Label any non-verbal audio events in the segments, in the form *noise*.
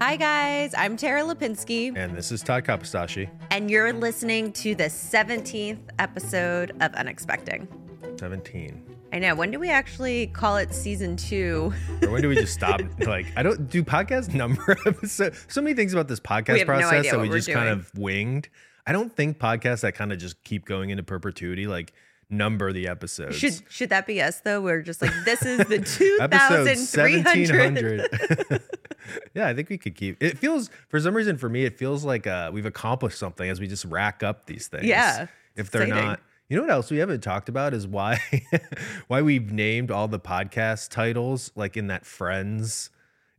Hi, guys. I'm Tara Lipinski, And this is Todd Kapostasy, and you're listening to the 17th episode of Unexpecting. 17. I know. When do we actually call it season two? *laughs* Or when do we just stop? *laughs* like, I don't do podcast number *laughs* episode. So many things about this podcast have no process that we just kind of winged. I don't think podcasts that kind of just keep going into perpetuity, like number the episodes. Should should that be us though? We're just like this is the Episode 2300. 1700. yeah, I think we could keep it. Feels, for some reason, for me, it feels like uh, we've accomplished something as we just rack up these things. Yeah, If they're exciting. not, you know what else we haven't talked about is why *laughs* why we've named all the podcast titles like in that Friends.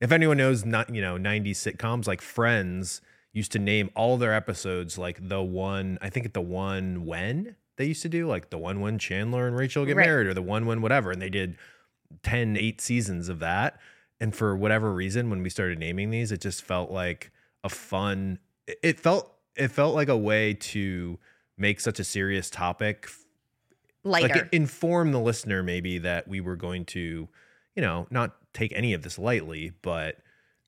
If anyone knows not you know 90s sitcoms like Friends used to name all their episodes like the one I think the one when they used to do like the one when Chandler and Rachel get Right. married or the one when whatever and they did 10 8 seasons of that and for whatever reason when we started naming these it just felt like a fun it- felt it felt like a way to make such a serious topic Lighter. like inform the listener maybe that we were going to you know not take any of this lightly but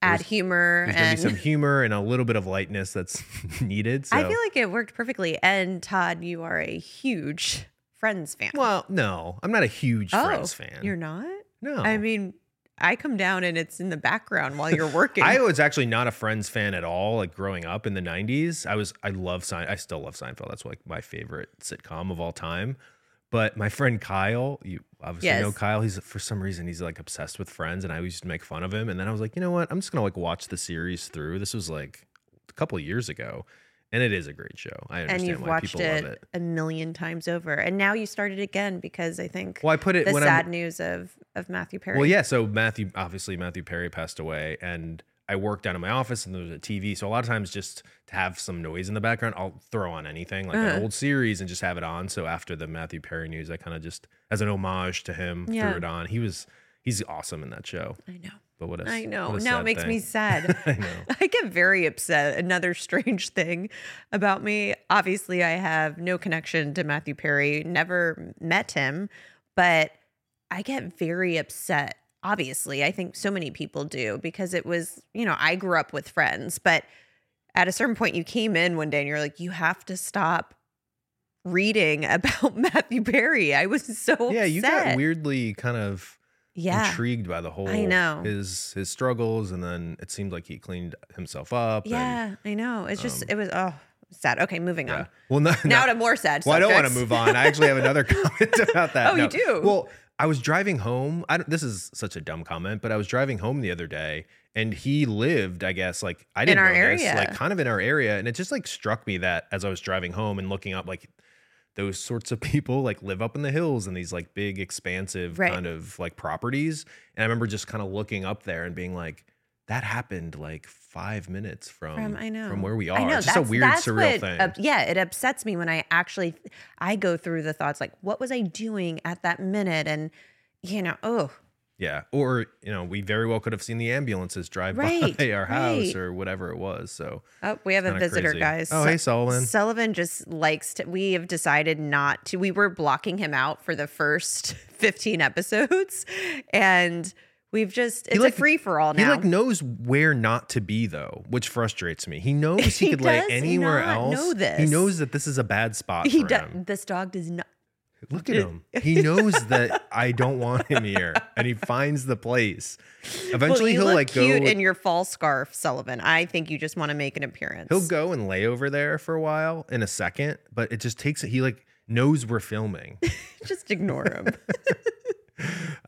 Add there's- humor there's and be some humor and a little bit of lightness that's *laughs* needed so I feel like it worked perfectly. And Todd, you are a huge Friends fan. well no i'm not a huge oh, friends fan You're not? no I mean, I come down and it's in the background while you're working. *laughs* I was actually not a Friends fan at all. Like growing up in the '90s, I was. I love Sein. I still love Seinfeld. That's like my favorite sitcom of all time. But my friend Kyle, you obviously know Kyle. He's for some reason he's like obsessed with Friends, and I used to make fun of him. And then I was like, you know what? I'm just gonna like watch the series through. This was like a couple of years ago, and it is a great show. I understand and you've why watched people it, love it. a million times over. And now you started again because I think Well, I put it the sad I'm news of of Matthew Perry. Well, yeah. So Matthew, obviously Matthew Perry passed away, and I worked down in my office, and there was a TV. So a lot of times, just to have some noise in the background, I'll throw on anything like Uh-huh. an old series and just have it on. So after the Matthew Perry news, I kind of just, as an homage to him, Yeah. threw it on. He was, he's awesome in that show. I know. But what a, I know. what Now it makes me sad. *laughs* I know. *laughs* I get very upset. Another strange thing about me. Obviously, I have no connection to Matthew Perry, never met him, but I get very upset. Obviously, I think so many people do because it was, you know, I grew up with friends, but at a certain point, you came in one day and you're like, you have to stop reading *laughs* about Matthew Perry. I was so Yeah, you got weirdly kind of yeah. intrigued by the whole I know. his his struggles, and then it seemed like he cleaned himself up. and, Yeah, I know. It's just um, it was oh sad. Okay, moving yeah. on. Well, no, Now no- to more sad. Well, I don't want to move on. I actually have another *laughs* comment about that. Oh, you do? Well, I was driving home. I don't, this is such a dumb comment, but I was driving home the other day, and he lived, I guess, like I didn't know this, area. like kind of in our area, and it just like struck me that as I was driving home and looking up, like those sorts of *laughs* people like live up in the hills and these like big, expansive Right. kind of like properties, and I remember just kind of looking up there and being like. That happened like five minutes from From I know from where we are. I know it's just a weird, surreal what, thing. uh, yeah, it upsets me when I actually I go through the thoughts like, what was I doing at that minute? And you know, oh, Yeah. Or, you know, we very well could have seen the ambulances drive Right, by *laughs* our house right. or whatever it was. So, oh, we have a visitor, crazy. guys. Oh, hey, Sullivan. Sullivan just likes to. We have decided not to. We were blocking him out for the first *laughs* fifteen episodes, and we've just it's like- a free for all now. he like knows where not to be though, which frustrates me. He knows he, *laughs* He could lay anywhere else. know He knows that this is a bad spot he for does. him. This dog does not. Look at him. He knows that I don't want him here and he finds the place. *laughs* Eventually well, he'll like cute go in your fall scarf, Sullivan. I think you just want to make an appearance. he'll go and lay over there for a while in a second, but it just takes he like knows we're filming. *laughs* just ignore him. *laughs*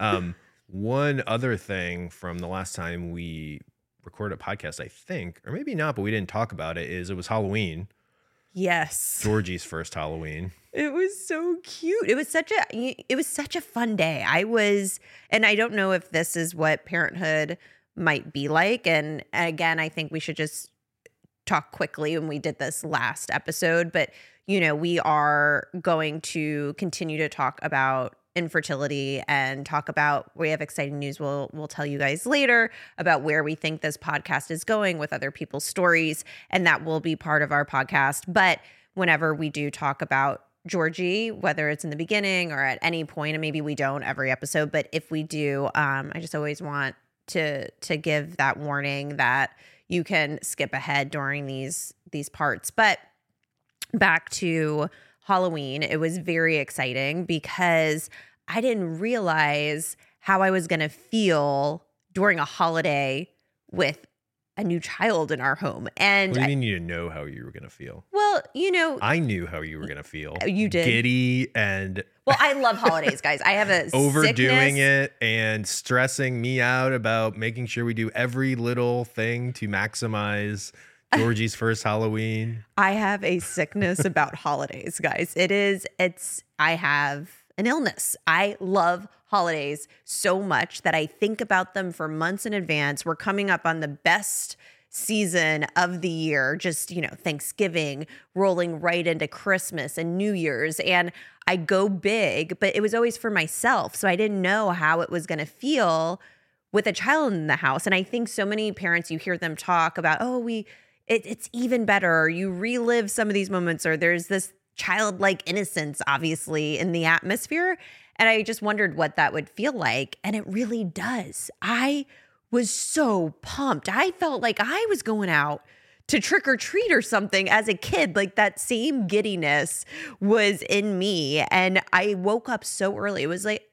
Um, one other thing from the last time we recorded a podcast, I think, or maybe not, but we didn't talk about it, is it was Halloween, yes, Georgie's first Halloween. it was so cute. It was such a it was such a fun day. I was, and I don't know if this is what parenthood might be like. And again, I think we should just talk quickly when we did this last episode, but you know, we are going to continue to talk about infertility and talk about we have exciting news we'll we'll tell you guys later about where we think this podcast is going with other people's stories and that will be part of our podcast but whenever we do talk about Georgie, whether it's in the beginning or at any point, and maybe we don't every episode, but if we do, um, I just always want to to give that warning that you can skip ahead during these these parts. But back to Halloween, it was very exciting because I didn't realize how I was going to feel during a holiday with a new child in our home. And What do you mean you didn't know how you were gonna feel? well, you know, I knew how you were gonna feel. You did. Giddy and well, I love holidays, guys. I have a *laughs* overdoing sickness. it and stressing me out about making sure we do every little thing to maximize Georgie's first Halloween. *laughs* I have a sickness about holidays, guys. It is, it's, I have an illness. I love holidays so much that I think about them for months in advance. We're coming up on the best season of the year, just, you know, Thanksgiving, rolling right into Christmas and New Year's. And I go big, but it was always for myself. So I didn't know how it was going to feel with a child in the house. And I think so many parents, you hear them talk about, oh, we, it, it's even better. You relive some of these moments, or there's this childlike innocence, obviously, in the atmosphere. And I just wondered what that would feel like. And it really does. I was so pumped. I felt like I was going out to trick or treat or something as a kid. Like that same giddiness was in me. And I woke up so early. It was like,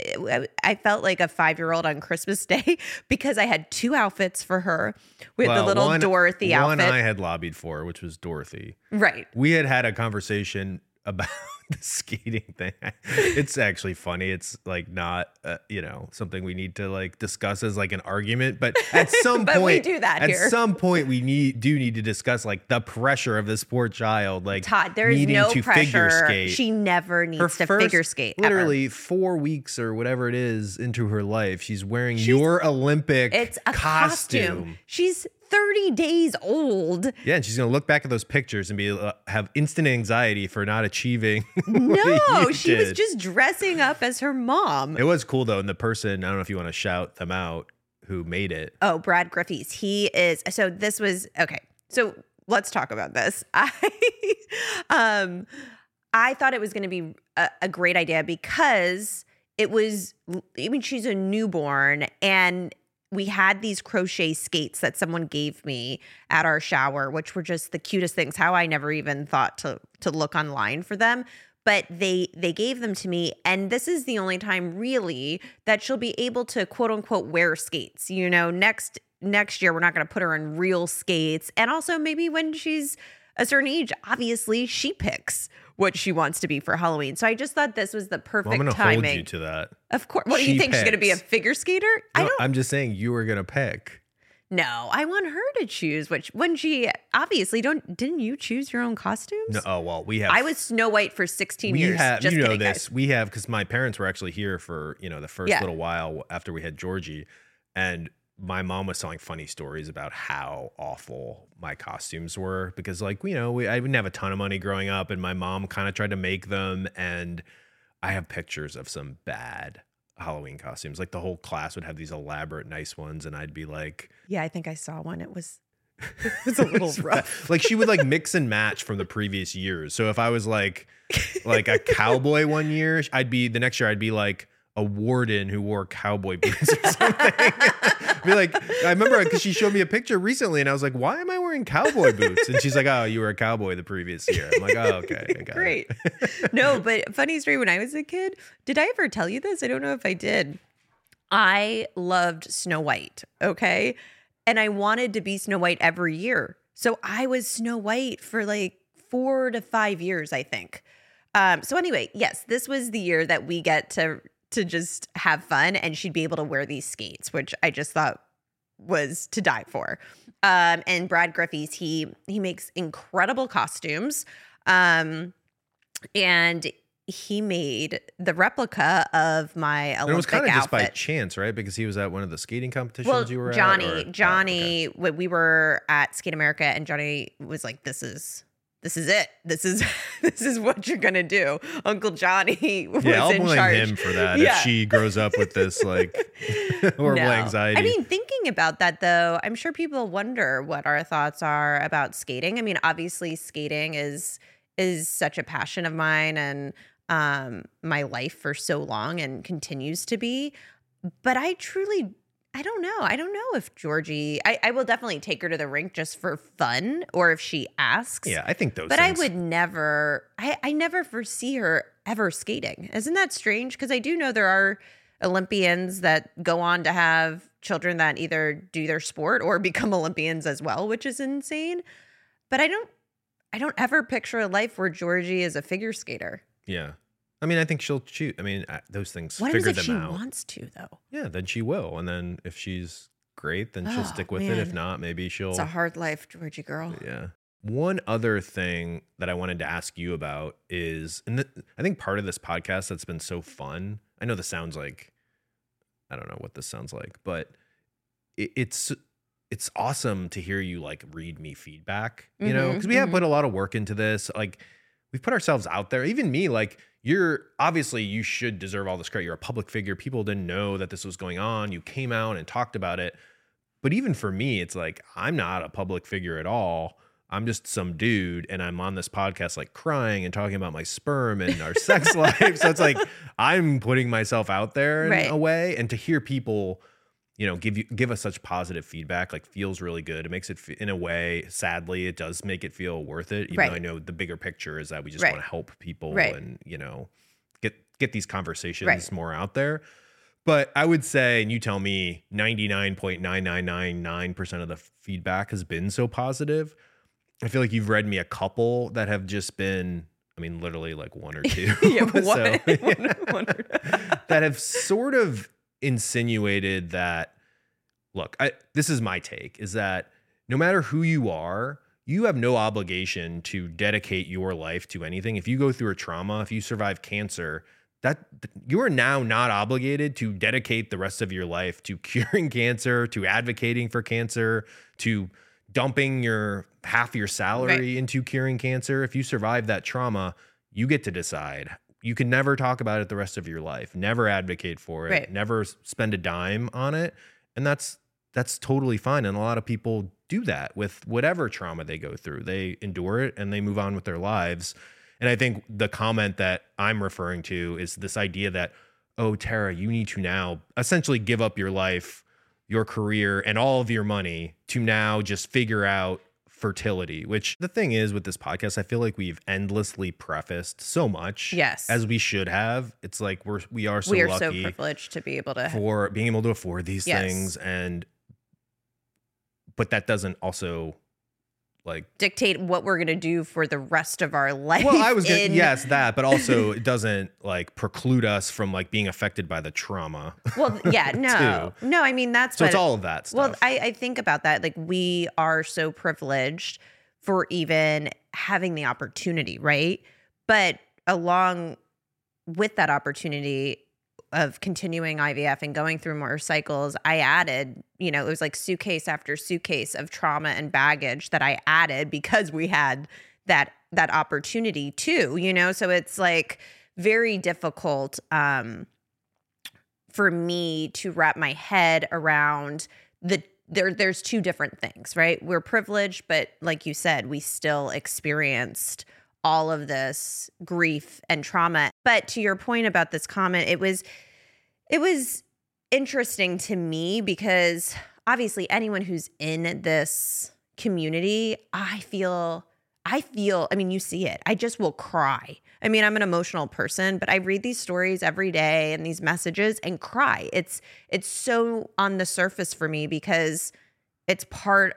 I felt like a five year old on Christmas *laughs* Day because I had two outfits for her with the little one- Dorothy One outfit. I had lobbied for, which was Dorothy. right. We had had a conversation about *laughs* the skating thing. *laughs* It's actually funny. It's like not, uh, you know, something we need to like discuss as like an argument. But at *laughs* some But we point, do that at here. some point, we need do need to discuss like the pressure of this poor child, like Todd, there is no pressure. skate. She never needs her to first, figure skate. ever. literally four weeks or whatever it is into her life, she's wearing She's- your Olympic It's a costume. costume. She's 30 days old. Yeah, and she's gonna look back at those pictures and be uh, have instant anxiety for not achieving. *laughs* No, she was just dressing up as her mom. It was cool though, and the person I don't know if you want to shout them out who made it. Oh, Brad Griffies. He is so this was okay. So let's talk about this. *laughs* I um I thought it was going to be a, a great idea because it was I mean she's a newborn and we had these crochet skates that someone gave me at our shower which were just the cutest things how I never even thought to to look online for them. But they they gave them to me and this is the only time really that she'll be able to quote unquote wear skates you know next next year we're not going to put her in real skates. And also maybe when she's a certain age obviously she picks what she wants to be for halloween so i just thought this was the perfect Well, I'm gonna timing hold you to that. of course what do you think she's going to be a figure skater I don't. I'm just saying you were gonna pick. No, i want her to choose which when she obviously don't didn't you choose your own costumes No, oh well, we have. i was snow white for 16 we years have. you know kidding, this. guys. We have because my parents were actually here for you know the first Yeah. little while after we had Georgie, and my mom was telling funny stories about how awful my costumes were because like you know we, I didn't have a ton of money growing up, and my mom kind of tried to make them, and I have pictures of some bad Halloween costumes. Like the whole class would have these elaborate, nice ones, and I'd be like. Yeah, I think I saw one. It was *laughs* it was a little rough. *laughs* like she would like mix and match from the previous years. So if I was like like a *laughs* cowboy one year, I'd be the next year I'd be like a warden who wore cowboy boots or something. Be like, I remember because she showed me a picture recently, and I was like, "Why am I wearing cowboy boots?" And she's like, "Oh, you were a cowboy the previous year." I'm like, "Oh, okay, I got it." Great. no, but funny story when I was a kid, did I ever tell you this? I don't know if I did. I loved Snow White, okay? And I wanted to be Snow White every year. So I was Snow White for like 4 to 5 years, I think. Um so anyway, yes, this was the year that we get to to just have fun and she'd be able to wear these skates, which I just thought was to die for. Um, and Brad Griffies he he makes incredible costumes. Um, and he made the replica of my And it was kind of just by chance, right? Because he was at one of the skating competitions well, you were Johnny, at. or- oh, okay. Johnny, we were at Skate America, and Johnny was like, "This is." This is it. This is *laughs* this is what you're gonna do. Uncle Johnny *laughs* was Yeah, I'll in blame charge. him for that Yeah. if she grows up with this like *laughs* horrible No. anxiety. I mean, thinking about that though, I'm sure people wonder what our thoughts are about skating. I mean, obviously skating is is such a passion of mine and um my life for so long and continues to be. But I truly I don't know. I don't know if Georgie. I, I will definitely take her to the rink just for fun, or if she asks. Yeah, I think those. But things, I would never. I I never foresee her ever skating. Isn't that strange? Because I do know there are Olympians that go on to have children that either do their sport or *laughs* become Olympians as well, which is insane. But I don't. I don't ever picture a life where Georgie is a figure skater. Yeah. I mean, I think she'll shoot. I mean, those things What happens figure if them she out. wants to though? yeah, then she will. And then if she's great, then she'll Oh, stick with it. If man. not, maybe she'll. It's a hard life, Georgie girl. Yeah. One other thing that I wanted to ask you about is, and th- I think part of this podcast that's been so fun. I know this sounds like, I don't know what this sounds like, but it, it's it's awesome to hear you like read me feedback. You know, Mhm, because we have mhm. put a lot of work into this. Like we've put ourselves out there. Even me, like you're obviously you should deserve all this credit. You're a public figure. People didn't know that this was going on. You came out and talked about it. But even for me, it's like I'm not a public figure at all. I'm just some dude and I'm on this podcast like crying and talking about my sperm and our sex *laughs* life. So it's like I'm putting myself out there in Right. a way and to hear people you know give you give us such positive feedback like feels really good it makes it in a way sadly it does make it feel worth it even though i know the bigger picture is that we just Right. want to help people Right. and you know get get these conversations Right. more out there but i would say and you tell me 99.9999% of the feedback has been so positive i feel like you've read me a couple that have just been i mean literally like one or *laughs* two Yeah, *laughs* So, one- yeah. *laughs* one or- that have sort of insinuated that look I, this is my take is that no matter who you are you have no obligation to dedicate your life to anything if you go through a trauma if you survive cancer that you are now not obligated to dedicate the rest of your life to *laughs* curing cancer to advocating for cancer to dumping your half your salary Right. into curing cancer if you survive that trauma you get to decide you can never talk about it the rest of your life never advocate for it Right. never spend a dime on it and that's that's totally fine and a lot of people do that with whatever trauma they go through they endure it and they move on with their lives and i think the comment that i'm referring to is this idea that oh tara you need to now essentially give up your life your career and all of your money to now just figure out fertility which the thing is with this podcast i feel like we've endlessly prefaced so much Yes. as we should have it's like we're we are so we are so lucky privileged to be able to. for being able to afford these Yes. things and but that doesn't also like dictate what we're going to do for the rest of our *laughs* life. well i was gonna in- yes that but also *laughs* it doesn't like preclude us from like being affected by the trauma Well, yeah, *laughs* no, no. I mean that's so it's all of that stuff Well, I, I think about that. Like we are so privileged for even having the opportunity, right? But along with that opportunity of continuing IVF and going through more cycles, I added, you know, it was like suitcase after suitcase of trauma and baggage that I added because we had that that opportunity too, you know? So it's like very difficult um for me to wrap my head around the there there's two different things, right? We're privileged, but like you said, we still experienced all of this grief and trauma. But to your point about this comment, it was it was interesting to me because obviously anyone who's in this community, I feel I feel, I mean, you see it. I just will cry. I mean, I'm an emotional person, but I read these stories every day and these messages and cry. It's it's so on the surface for me because it's part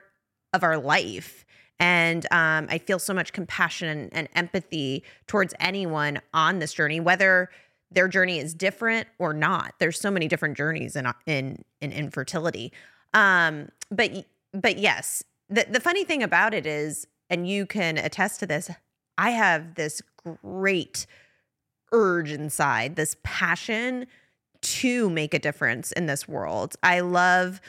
of our life. And um, I feel so much compassion and, and empathy towards anyone on this journey, whether their journey is different or not. There's so many different journeys in in in infertility. Um, but but yes, the the funny thing about it is, and you can attest to this, I have this great urge inside, this passion to make a difference in this world. I love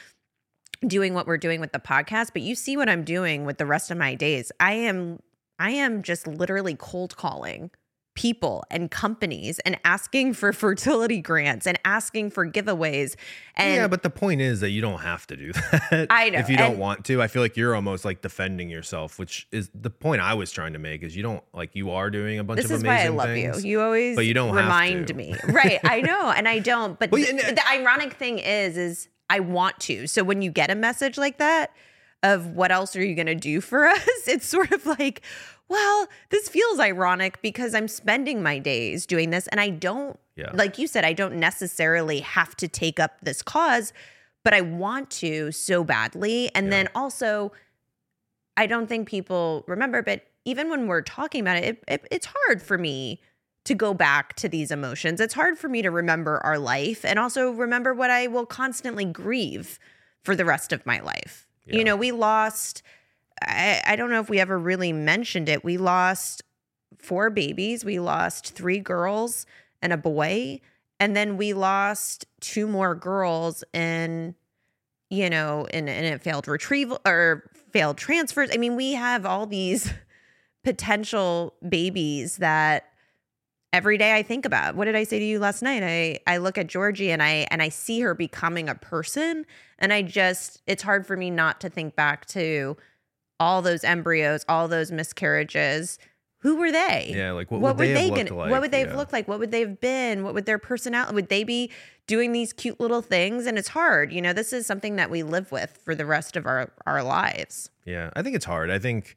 doing what we're doing with the podcast, but you see what I'm doing with the rest of my days. I am I am just literally cold calling people and companies and asking for *laughs* fertility grants and asking for giveaways and yeah, but the point is that you don't have to do *laughs* that. I know, If you don't and- want to, I feel like you're almost like defending yourself, which is the point I was trying to make. Is you don't like you are doing a bunch this of is why I amazing love things. you. You always but you don't have remind me. Right. I know. And I don't. But *laughs* Well, and- the ironic thing is, is I want to. So when you get a message like that of what else are you going to do for *laughs* us? It's sort of like, well, this feels ironic because I'm spending my days doing this and I don't Yeah. like you said I don't necessarily have to take up this cause, but I want to so badly. And Yeah. then also I don't think people remember, but even when we're talking about it, it, it, it's hard for me to go back to these emotions. It's hard for me to remember our life and also remember what I will constantly grieve for the rest of my life. Yeah. You know, we lost, I, I don't know if we ever really mentioned it. We lost four babies, we lost three girls and a boy. And then we lost two more girls in, you know, in, in a failed retrieval or failed transfers. I mean, we have all these *laughs* potential babies that every day I think about. What did I say to you last night? I I look at Georgie and I and I see her becoming a person and I just it's hard for me not to think back to all those embryos, all those miscarriages. Who were they? Yeah, like what, What, would they, have gonna, like? what would they have looked like? What would they have been? What would their personality would they be doing these cute little things? And it's hard. You know, this is something that we live with for the rest of our our lives. Yeah, I think it's hard. I think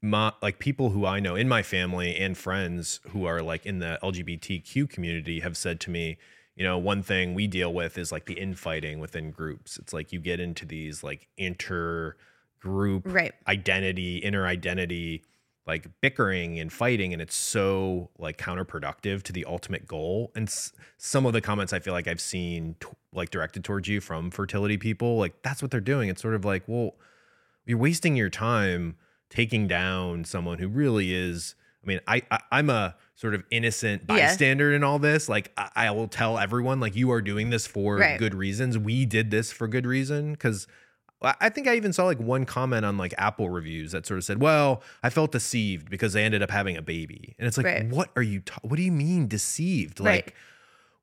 my like people who I know in my family and friends who are like in the LGBTQ community have said to me, you know, one thing we deal with is like the infighting within groups. It's like you get into these like inter group Right. identity, inner identity, like bickering and fighting, and it's so like counterproductive to the ultimate goal. And s- some of the comments I feel like I've seen t- like directed towards you from fertility people, like that's what they're doing. It's sort of like, well, you're wasting your time taking down someone who really is. I mean, I, I I'm a sort of innocent Yeah. bystander in all this. Like, I, I will tell everyone, like, you are doing this for Right. good reasons. We did this for good reason because. I I think I even saw like one comment on like Apple reviews that sort of said, "Well, I felt deceived because they ended up having a baby." And it's like, Right. what are you? Ta- what do you mean deceived? Right. Like,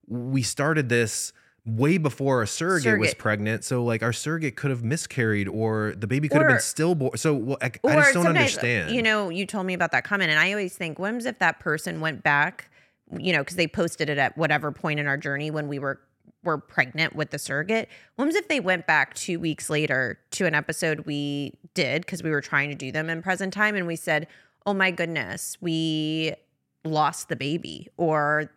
we started this way before our surrogate, was pregnant, so like our surrogate could have miscarried, or the baby could have been stillborn. So well, I, I just don't understand. You know, you told me about that comment, and I always think, what if that person went back, you know, because they posted it at whatever point in our journey when we were were pregnant with the surrogate. What if they went back two weeks later to an episode we did because we were trying to do them in present time, and we said, "Oh my goodness, we lost the baby," or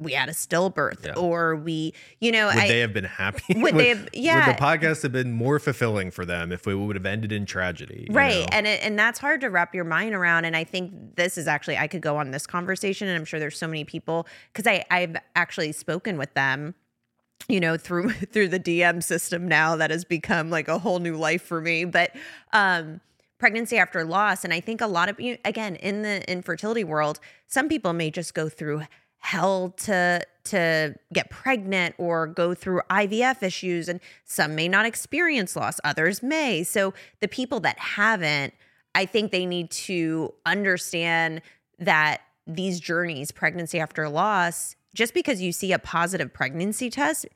we had a stillbirth, Yeah. or we, you know, would I, they have been happy? *laughs* would they have- yeah. Would the podcast have been more fulfilling for them if we would have ended in tragedy? you right know? and it, and that's hard to wrap your mind around and i think this is actually i could go on this conversation and i'm sure there's so many people because i i've actually spoken with them you know through *laughs* through the dm system now that has become like a whole new life for me but um pregnancy after loss and i think a lot of you again in the infertility world some people may just go through hell to to get pregnant or go through IVF issues and some may not experience loss others may so the people that haven't I think they need to understand that these journeys pregnancy after loss just because you see a positive pregnancy test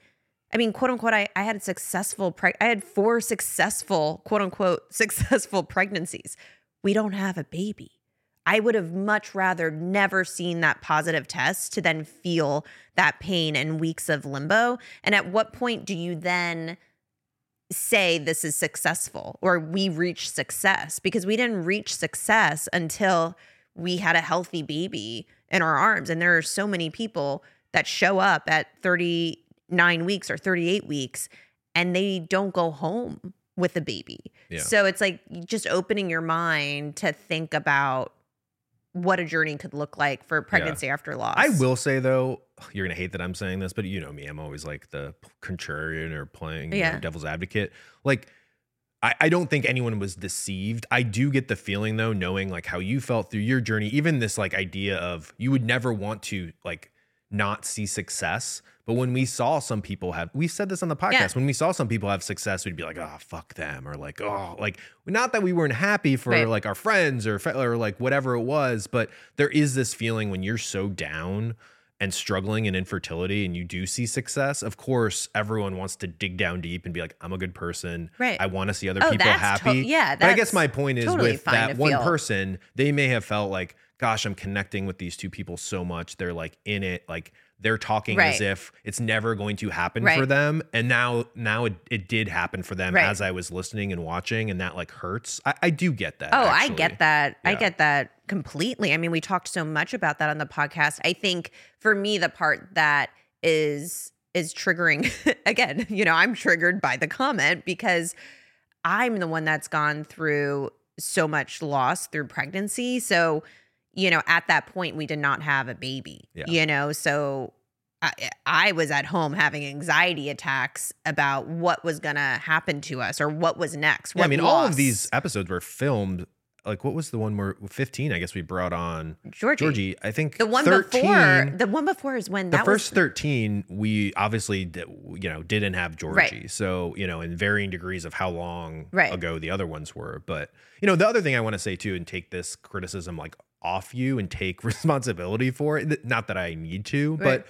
I mean, quote unquote, I, I had a successful, preg- I had four successful, quote unquote, *laughs* successful pregnancies. We don't have a baby. I would have much rather never seen that positive test to then feel that pain and weeks of limbo. And at what point do you then say this is successful or we reach success? Because we didn't reach success until we had a healthy baby in our arms. And there are so many people that show up at 39 weeks or 38 weeks and they don't go home with a baby. Yeah. So it's like just opening your mind to think about what a journey could look like for pregnancy after loss. I will say though, you're gonna hate that I'm saying this, but you know me, I'm always like the contrarian or playing you know, devil's advocate. Like, I, I don't think anyone was deceived. I do get the feeling though, knowing like how you felt through your journey, even this like idea of you would never want to like not see success. But when we saw some people have, we said this on the podcast. Yeah. When we saw some people have success, we'd be like, "Oh, fuck them," or like, "Oh, like." Not that we weren't happy for Right. like our friends or or like whatever it was, but there is this feeling when you're so down and struggling in infertility, and you do see success. Of course, everyone wants to dig down deep and be like, "I'm a good person. Right. I want to see other Oh, people that's to- happy." yeah, but I guess my point is totally with that one feel. person, they may have felt like, "Gosh, I'm connecting with these two people so much. They're like in it, like." They're talking Right. as if it's never going to happen for them and now now it, it did happen for them Right. as i was listening and watching and that like hurts i, I do get that Oh, I get that. I get that completely. I mean, we talked so much about that on the podcast. I think for me the part that is is triggering *laughs* again, you know, I'm triggered by the comment because I'm the one that's gone through so much loss through pregnancy. So, you know, at that point we did not have a baby. Yeah. You know, so I, I was at home having anxiety attacks about what was going to happen to us or what was next. Yeah, I what mean, all of these episodes were filmed. Like, what was the one where 15? I guess we brought on Georgie. Georgie. I think The one 13, before, the one before is when the first was 13, we obviously, you know, didn't have Georgie. Right. So, you know, in varying degrees of how long Right. ago the other ones were. But, you know, the other thing I want to say too, and take this criticism like off you and take *laughs* responsibility for it. Not that I need to, Right. but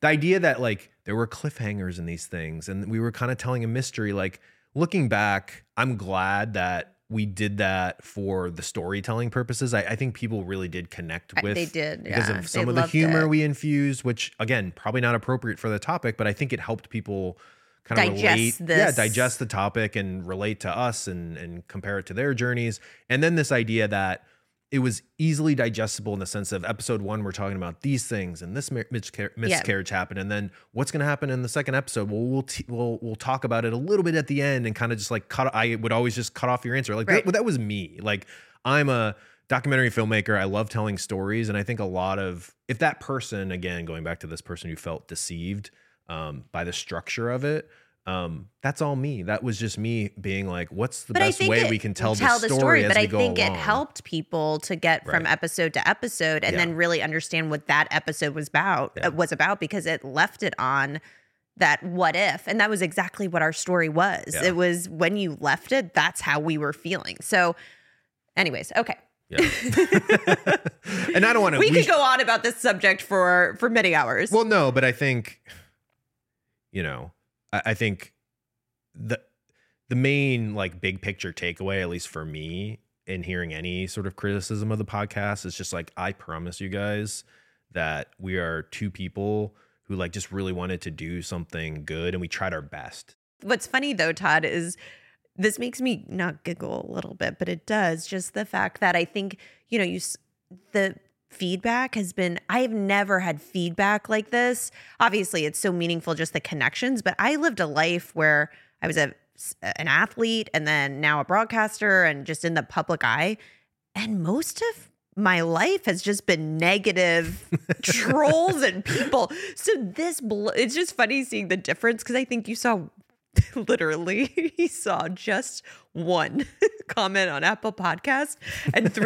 the idea that like there were cliffhangers in these things and we were kind of telling a mystery like looking back i'm glad that we did that for the storytelling purposes i, I think people really did connect with they did, because yeah. of They some of the humor it. we infused which again probably not appropriate for the topic but i think it helped people kind of Digest relate yeah digest the topic and relate to us and and compare it to their journeys and then this idea that it was easily digestible in the sense of episode one, we're talking about these things and this miscar- miscarriage happened, and then what's going to happen in the second episode? Well, we'll t- we'll we'll talk about it a little bit at the end and kind of just like cut. I would always just cut off your answer, like Right. that, that was me. Like I'm a documentary filmmaker. I love telling stories, and I think a lot of if that person, again, going back to this person who felt deceived um, by the structure of it. Um, that's all me. That was just me being like, "What's the but best way it- we can tell, tell the story, as but we I think it helped people to get from Right. episode to episode and Yeah. then really understand what that episode was about Yeah. uh, was about because it left it on that what if and that was exactly what our story was Yeah. it was when you left it that's how we were feeling so anyways okay Yeah. *laughs* and I don't want to. *laughs* we could go on about this subject for for many hours Well, no, but I think, you know, I, I think the the main like big picture takeaway, at least for me, in hearing any sort of criticism of the podcast, is just like I promise you guys that we are two people who like just really wanted to do something good, and we tried our best. What's funny though, Todd, is this makes me not giggle a little bit, but it does. Just the fact that I think, you know, you the feedback has been I have never had feedback like this. Obviously, it's so meaningful just the connections, but I lived a life where I was a an athlete and then now a broadcaster and just in the public eye and most of my life has just been negative *laughs* trolls and people. So this bl- it's just funny seeing the difference because I think you saw *laughs* literally he saw just one *laughs* comment on Apple Podcast and *laughs*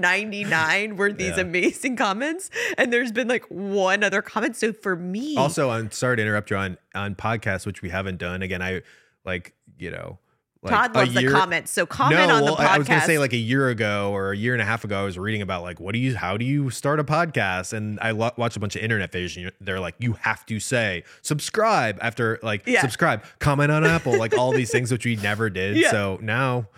399 were these Yeah. amazing comments and there's been like one other comment so for me Also, I'm sorry to interrupt you on on podcasts, which we haven't done. Again, I like you know. Like Todd loves the comments so comment no, on well, the podcast I was gonna say like a year ago or a year and a half ago, I was reading about like what do you, how do you start a podcast? And I lo- watched a bunch of internet videos. And they're like, you have to say subscribe after like Yeah. subscribe, comment on Apple, like all these things which we never did. Yeah. So now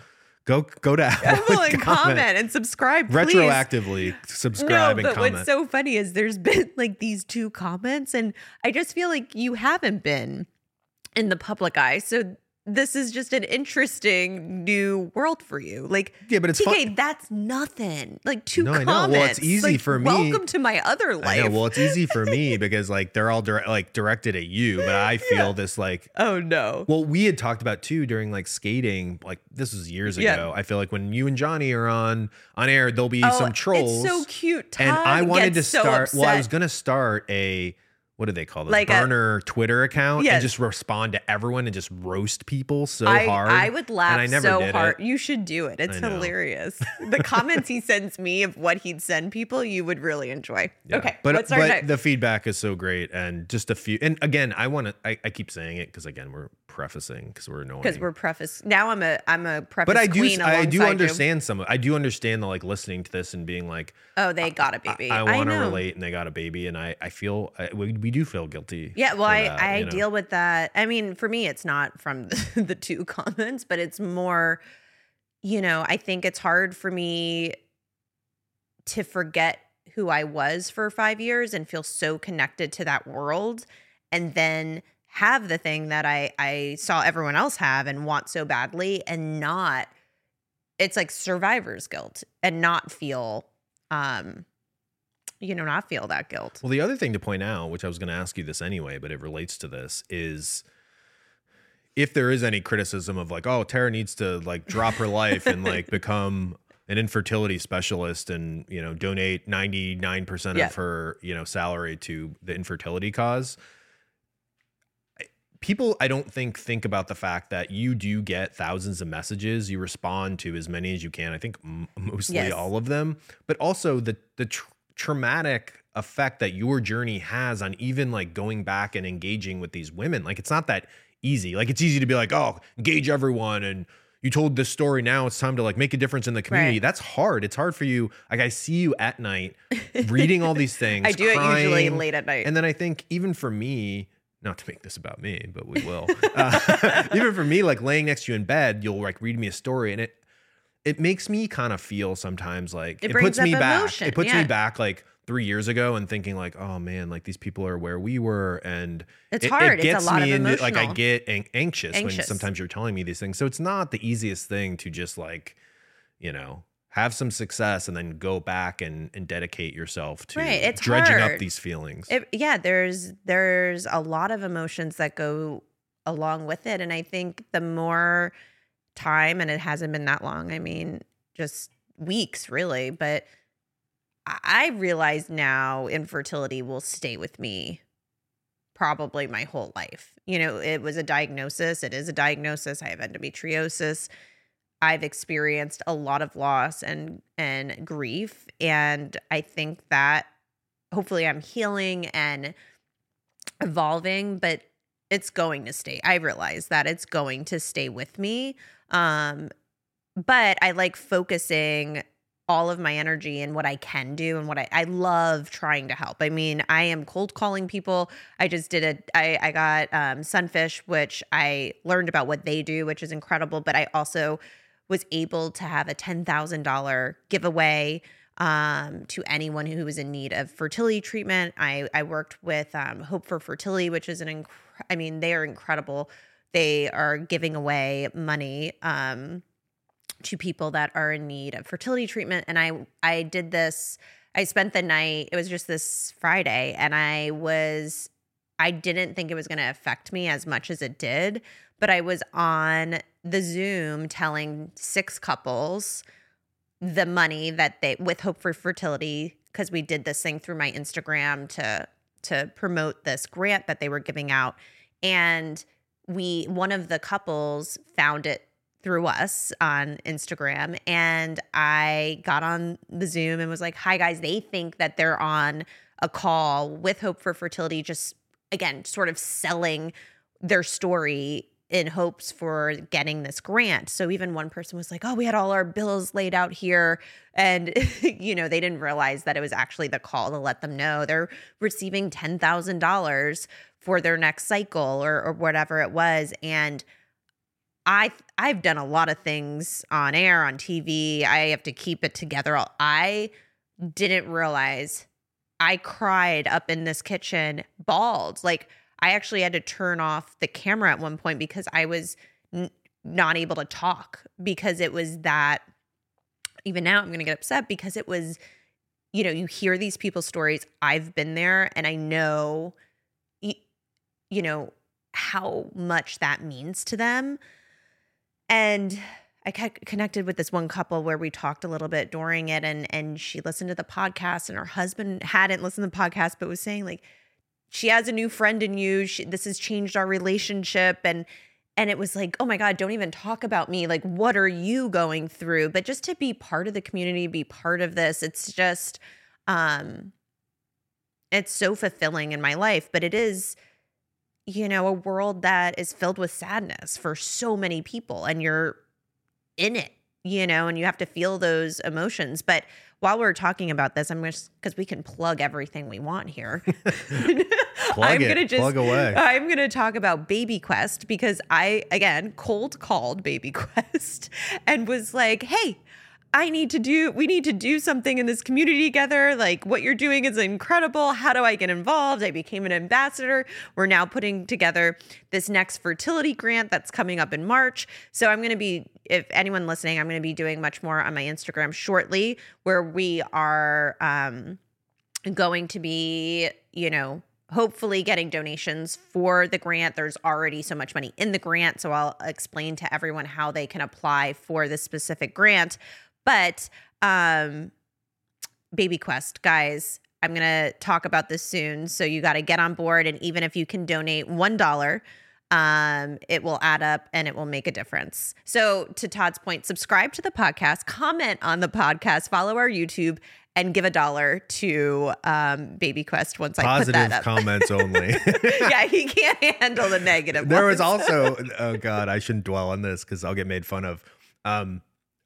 go go to Apple, Apple and comment and subscribe please. retroactively subscribe no, and but comment. what's so funny is there's *laughs* been like these two comments, and I just feel like you haven't been in the public eye. So this is just an interesting new world for you. Like, yeah, but it's TK, fun. that's nothing. Like two No, I know. Well, it's easy Like, for me. Welcome to my other I life. know. Well, it's easy for me *laughs* because like they're all direct, like directed at you, but I feel Yeah. this like oh no. Well, we had talked about too during like skating, like this was years Yeah. ago. I feel like when you and Johnny are on on air, there'll be Oh, some trolls. It's so cute. And I wanted to so start. well, I was gonna start a what do they call this Like a- burner Twitter account Yes. and just respond to everyone and just roast people so I, hard. I would laugh I so hard. It. You should do it. It's hilarious. *laughs* the comments he sends me of what he'd send people, you would really enjoy. Yeah. Okay, but but the feedback is so great, and just a few. And again, I want to. I, I keep saying it because again, we're prefacing because we're knowing Because we're preface. Now I'm a I'm a preface But I do. I do alongside you. understand some. of I do understand the like listening to this and being like, Oh, they got a baby. I, want to relate, and they got a baby, and I I feel I, we, we do feel guilty. Yeah, well, I, that, I you know? deal with that. I mean, for me, it's not from the, *laughs* the two comments, but it's more, you know, I think it's hard for me to forget who I was for five years and feel so connected to that world and then have the thing that I I saw everyone else have and want so badly and not it's like survivor's guilt and not feel um you know not feel that guilt. Well, the other thing to point out, which I was going to ask you this anyway, but it relates to this, is if there is any criticism of like, oh, Tara needs to like drop her life and like *laughs* become an infertility specialist and you know donate 99% Yeah. of her you know salary to the infertility cause people i don't think think about the fact that you do get thousands of messages you respond to as many as you can i think m- mostly Yes. all of them but also the the tr- traumatic effect that your journey has on even like going back and engaging with these women like it's not that easy like it's easy to be like oh engage everyone and you told this story now it's time to like make a difference in the community Right. that's hard it's hard for you like i see you at night reading all these *laughs* things I do it usually late at night. and then I think even for me, not to make this about me, but we will. *laughs* Uh, *laughs* even for me, like laying next to you in bed, you'll like read me a story, and it it makes me kind of feel sometimes like It it, puts me up back. It puts yeah. me back like three years ago and thinking like, oh man, like these people are where we were, and It's it, hard. It It's a gets lot me of into like I get an- anxious, when sometimes you're telling me these things. So it's not the easiest thing to just like, you know. Have some success and then go back and, and dedicate yourself to Right, it's dredging up these feelings. It, yeah, there's there's a lot of emotions that go along with it, and I think the more time, and it hasn't been that long. I mean, just weeks, really. But I realize now infertility will stay with me probably my whole life. You know, it was a diagnosis. It is a diagnosis. I have endometriosis. I've experienced a lot of loss and and grief, and I think that hopefully I'm healing and evolving, but it's going to stay. I realize that it's going to stay with me. Um, but I like focusing all of my energy in what I can do and what I, I love trying to help. I mean, I am cold calling people. I just did a I, I got um sunfish, which I learned about what they do, which is incredible. But I also was able to have a ten thousand dollar giveaway um, to anyone who was in need of fertility treatment. I, I worked with um, Hope for Fertility, which is an, inc- I mean, they are incredible. They are giving away money um, to people that are in need of fertility treatment. And I, I did this, I spent the night, it was just this Friday, and I was, I didn't think it was going to affect me as much as it did, but I was on the Zoom telling six couples the money that they with hope for fertility because we did this thing through my instagram to to promote this grant that they were giving out and we one of the couples found it through us on instagram and i got on the zoom and was like hi guys they think that they're on a call with hope for fertility just again sort of selling their story in hopes for getting this grant. So even one person was like, "Oh, we had all our bills laid out here." And *laughs* you know, they didn't realize that it was actually the call to let them know they're receiving $10,000 for their next cycle or or whatever it was and I I've done a lot of things on air, on TV. I have to keep it together. I didn't realize I cried up in this kitchen, bawled. Like I actually had to turn off the camera at one point because I was n- not able to talk because it was that. Even now, I'm going to get upset because it was, you know, you hear these people's stories. I've been there and I know, you know, how much that means to them. And I connected with this one couple where we talked a little bit during it and and she listened to the podcast and her husband hadn't listened to the podcast but was saying like she has a new friend in you. She, this has changed our relationship. And and it was like oh my god don't even talk about me. Like what are you going through? But just to be part of the community be part of this it's just um it's so fulfilling in my life but it is you know a world that is filled with sadness for so many people and you're in it you know and you have to feel those emotions but while we're talking about this i'm just because we can plug everything we want here *laughs* *laughs* i'm it. gonna just Plug away. i'm gonna talk about baby quest because i again cold called baby *laughs* quest and was like hey I need to do, we need to do something in this community together. Like, what you're doing is incredible. How do I get involved? I became an ambassador. We're now putting together this next fertility grant that's coming up in March. So, I'm going to be, if anyone listening, I'm going to be doing much more on my Instagram shortly where we are um, going to be, you know, hopefully getting donations for the grant. There's already so much money in the grant. So I'll explain to everyone how they can apply for this specific grant. But um, Baby Quest, guys, I'm going to talk about this soon. So you got to get on board. And even if you can donate $1, um, it will add up and it will make a difference. So, to Todd's point, subscribe to the podcast, comment on the podcast, follow our YouTube, and give a dollar to um, Baby Quest once Positive I put that up. Positive *laughs* comments only. *laughs* yeah, he can't handle the negative. there was also *laughs* oh god i shouldn't dwell on this because i'll get made fun of um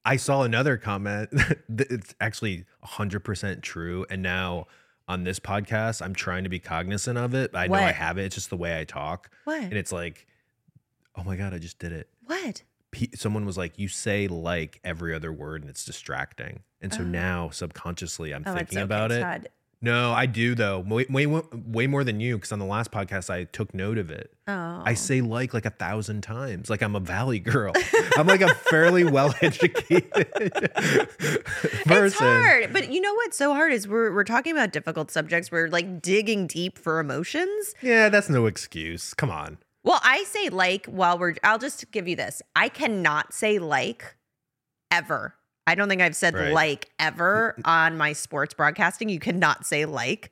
i saw another comment *laughs* that it's actually 100% true and now on this podcast i'm trying to be cognizant of it i know i have it it's just the way i talk what? and it's like oh my god i just did it what? Someone was like you say like every other word and it's distracting and so Oh. now subconsciously i'm Oh, thinking about it Todd. No i do though way, way, way more than you because on the last podcast i took note of it Oh, I say like like a thousand times. Like I'm a valley girl. I'm like a fairly well educated *laughs* person. It's hard, but you know what's so hard is we're we're talking about difficult subjects. We're like digging deep for emotions. Yeah, that's no excuse. Come on. Well, I say like while we're. I'll just give you this. I cannot say like ever. I don't think I've said Right. like ever mm, mm. on my sports broadcasting. You cannot say like.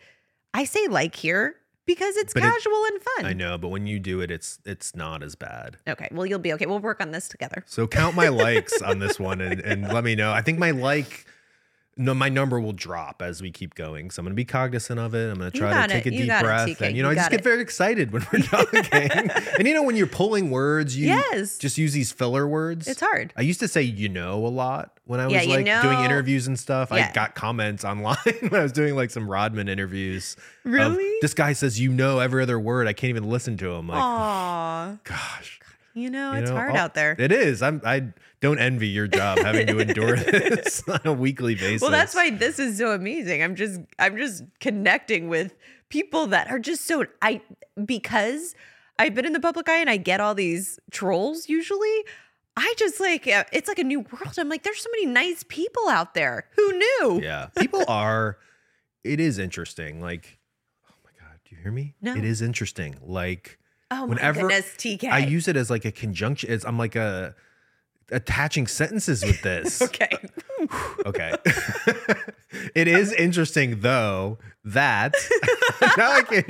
I say like here because it's But it- casual and fun. I know, but when you do it, it's it's not as bad. Okay, well you'll be okay. We'll work on this together. So count my likes on this *laughs* one and, and let me know. I think my like no, my number will drop as we keep going. So I'm gonna be cognizant of it. I'm gonna try to take it. a deep got it, breath. And you know, You I just got get very excited when we're *laughs* talking. and you know, when you're pulling words, you Yes. just use these filler words. It's hard. I used to say you know a lot when I was Yeah, you like doing interviews and stuff. I got comments online *laughs* when I was doing like some Rodman interviews. of, Really? this guy says you know every other word. I can't even listen to him. Like, Aw, gosh, you know you it's know, hard I'll- out there. It is. I'm. I don't envy your job having to endure *laughs* this *laughs* on a weekly basis. Well, that's why this is so amazing. I'm just I'm just connecting with people that are just so I because I've been in the public eye and I get all these trolls usually. I just like uh, it's like a new world. I'm like there's so many nice people out there. Who knew? Yeah, people are. It is interesting. Like, oh my god, do you hear me? No. It is interesting. Like. Oh my Whenever goodness, TK. I use it as like a conjunction. It's, I'm like a attaching sentences with this. *laughs* okay. okay. *laughs* it is interesting though that *laughs* now I can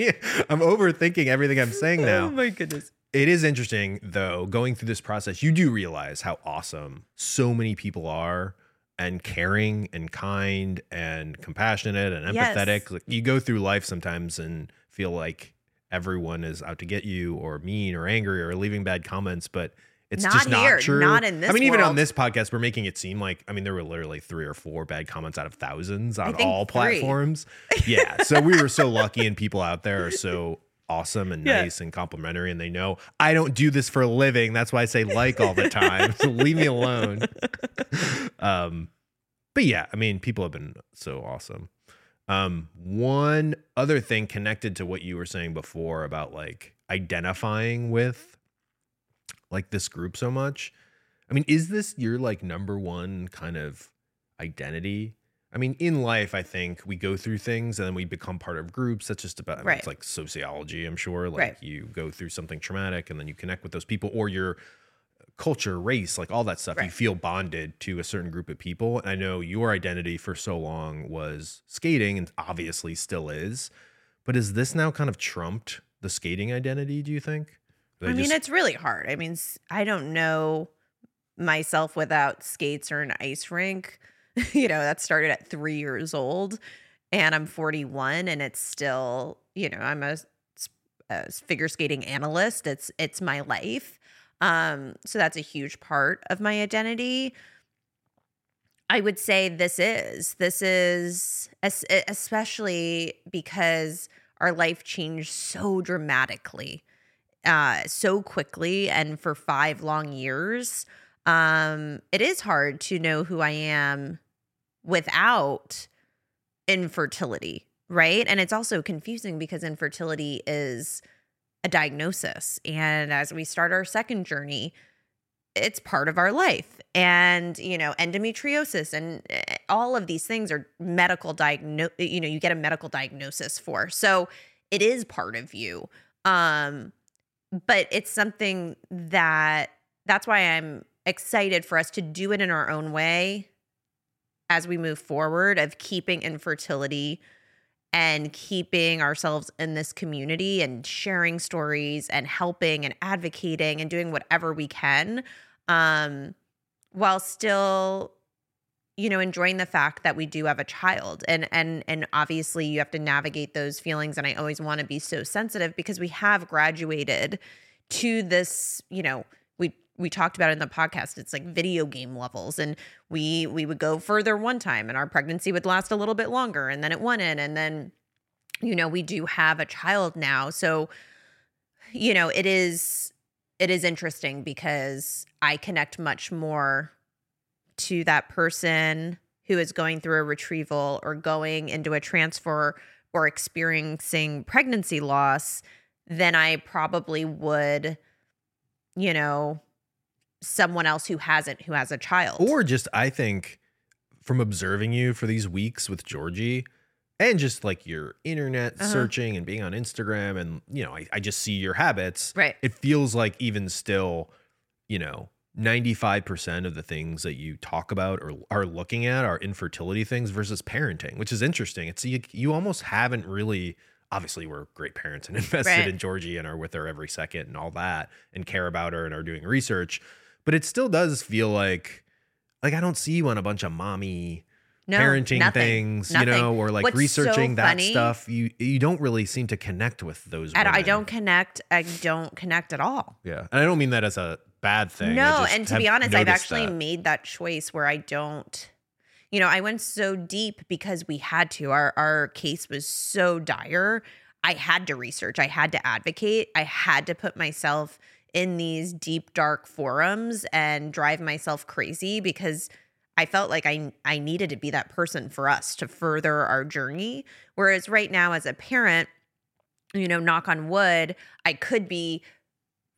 I'm overthinking everything I'm saying now. Oh my goodness. It is interesting though going through this process. You do realize how awesome so many people are and caring and kind and compassionate and Yes. empathetic. Like, You go through life sometimes and feel like everyone is out to get you or mean or angry or leaving bad comments, but it's Not just here, not true. not in this I mean, even on this podcast, we're making it seem like I mean there were literally three or four bad comments out of thousands on all three. platforms. *laughs* yeah, so we were so lucky, and people out there are so awesome and Yeah. nice and complimentary, and they know I don't do this for a living. That's why I say like all the time. so *laughs* leave me alone. *laughs* Um, but yeah, I mean, people have been so awesome. Um, one other thing connected to what you were saying before about like identifying with like this group so much. I mean, is this your like number one kind of identity? I mean, in life, I think we go through things and then we become part of groups. That's just about I mean, Right. it's like sociology, I'm sure. Like Right. you go through something traumatic and then you connect with those people or your culture, race, like all that stuff. You feel bonded to a certain group of people. And I know your identity for so long was skating and obviously still is. But is this now kind of trumped the skating identity, do you think? They I mean, just- it's really hard. I mean, I don't know myself without skates or an ice rink. *laughs* you know, that started at three years old, and I'm 41, and it's still, you know, I'm a figure skating analyst. It's it's my life. Um, so that's a huge part of my identity. I would say this is this is especially because our life changed so dramatically uh so quickly and for 5 long years um it is hard to know who I am without infertility, right? And it's also confusing because infertility is a diagnosis. And as we start our second journey, it's part of our life. And, you know, endometriosis and eh, all of these things are medical diagno you know, you get a medical diagnosis for. So it is part of you. Um, but it's something that that's why I'm excited for us to do it in our own way as we move forward of keeping infertility and keeping ourselves in this community and sharing stories and helping and advocating and doing whatever we can um, while still you know enjoying the fact that we do have a child. And and and obviously you have to navigate those feelings. And I always want to be so sensitive because we have graduated to this you know we we talked about in the podcast. It's like video game levels. And we we would go further one time and our pregnancy would last a little bit longer and then it wouldn't and then you know we do have a child now. So you know it is it is interesting because I connect much more to that person who is going through a retrieval or going into a transfer or experiencing pregnancy loss than I probably would, you know, someone else who hasn't, who has a child. Or just, I think, from observing you for these weeks with Georgie and just like your internet Uh-huh. searching and being on Instagram, and, you know, I, I just see your habits. right. It feels like even still, you know, 95% of the things that you talk about or are looking at are infertility things versus parenting, which is interesting. It's you, you almost haven't really obviously we're great parents and *laughs* invested Right. in Georgie and are with her every second and all that and care about her and are doing research, but it still does feel like like I don't see you on a bunch of mommy No, parenting nothing, things, nothing. you know, or like What's so researching that funny- stuff. You you don't really seem to connect with those. And I don't connect. I don't connect at all. Yeah, and I don't mean that as a bad thing. No, and to be honest, I've actually that. made that choice where I don't. You know, I went so deep because we had to. Our our case was so dire. I had to research. I had to advocate. I had to put myself in these deep dark forums and drive myself crazy because I felt like I I needed to be that person for us to further our journey. Whereas right now as a parent, you know, knock on wood, I could be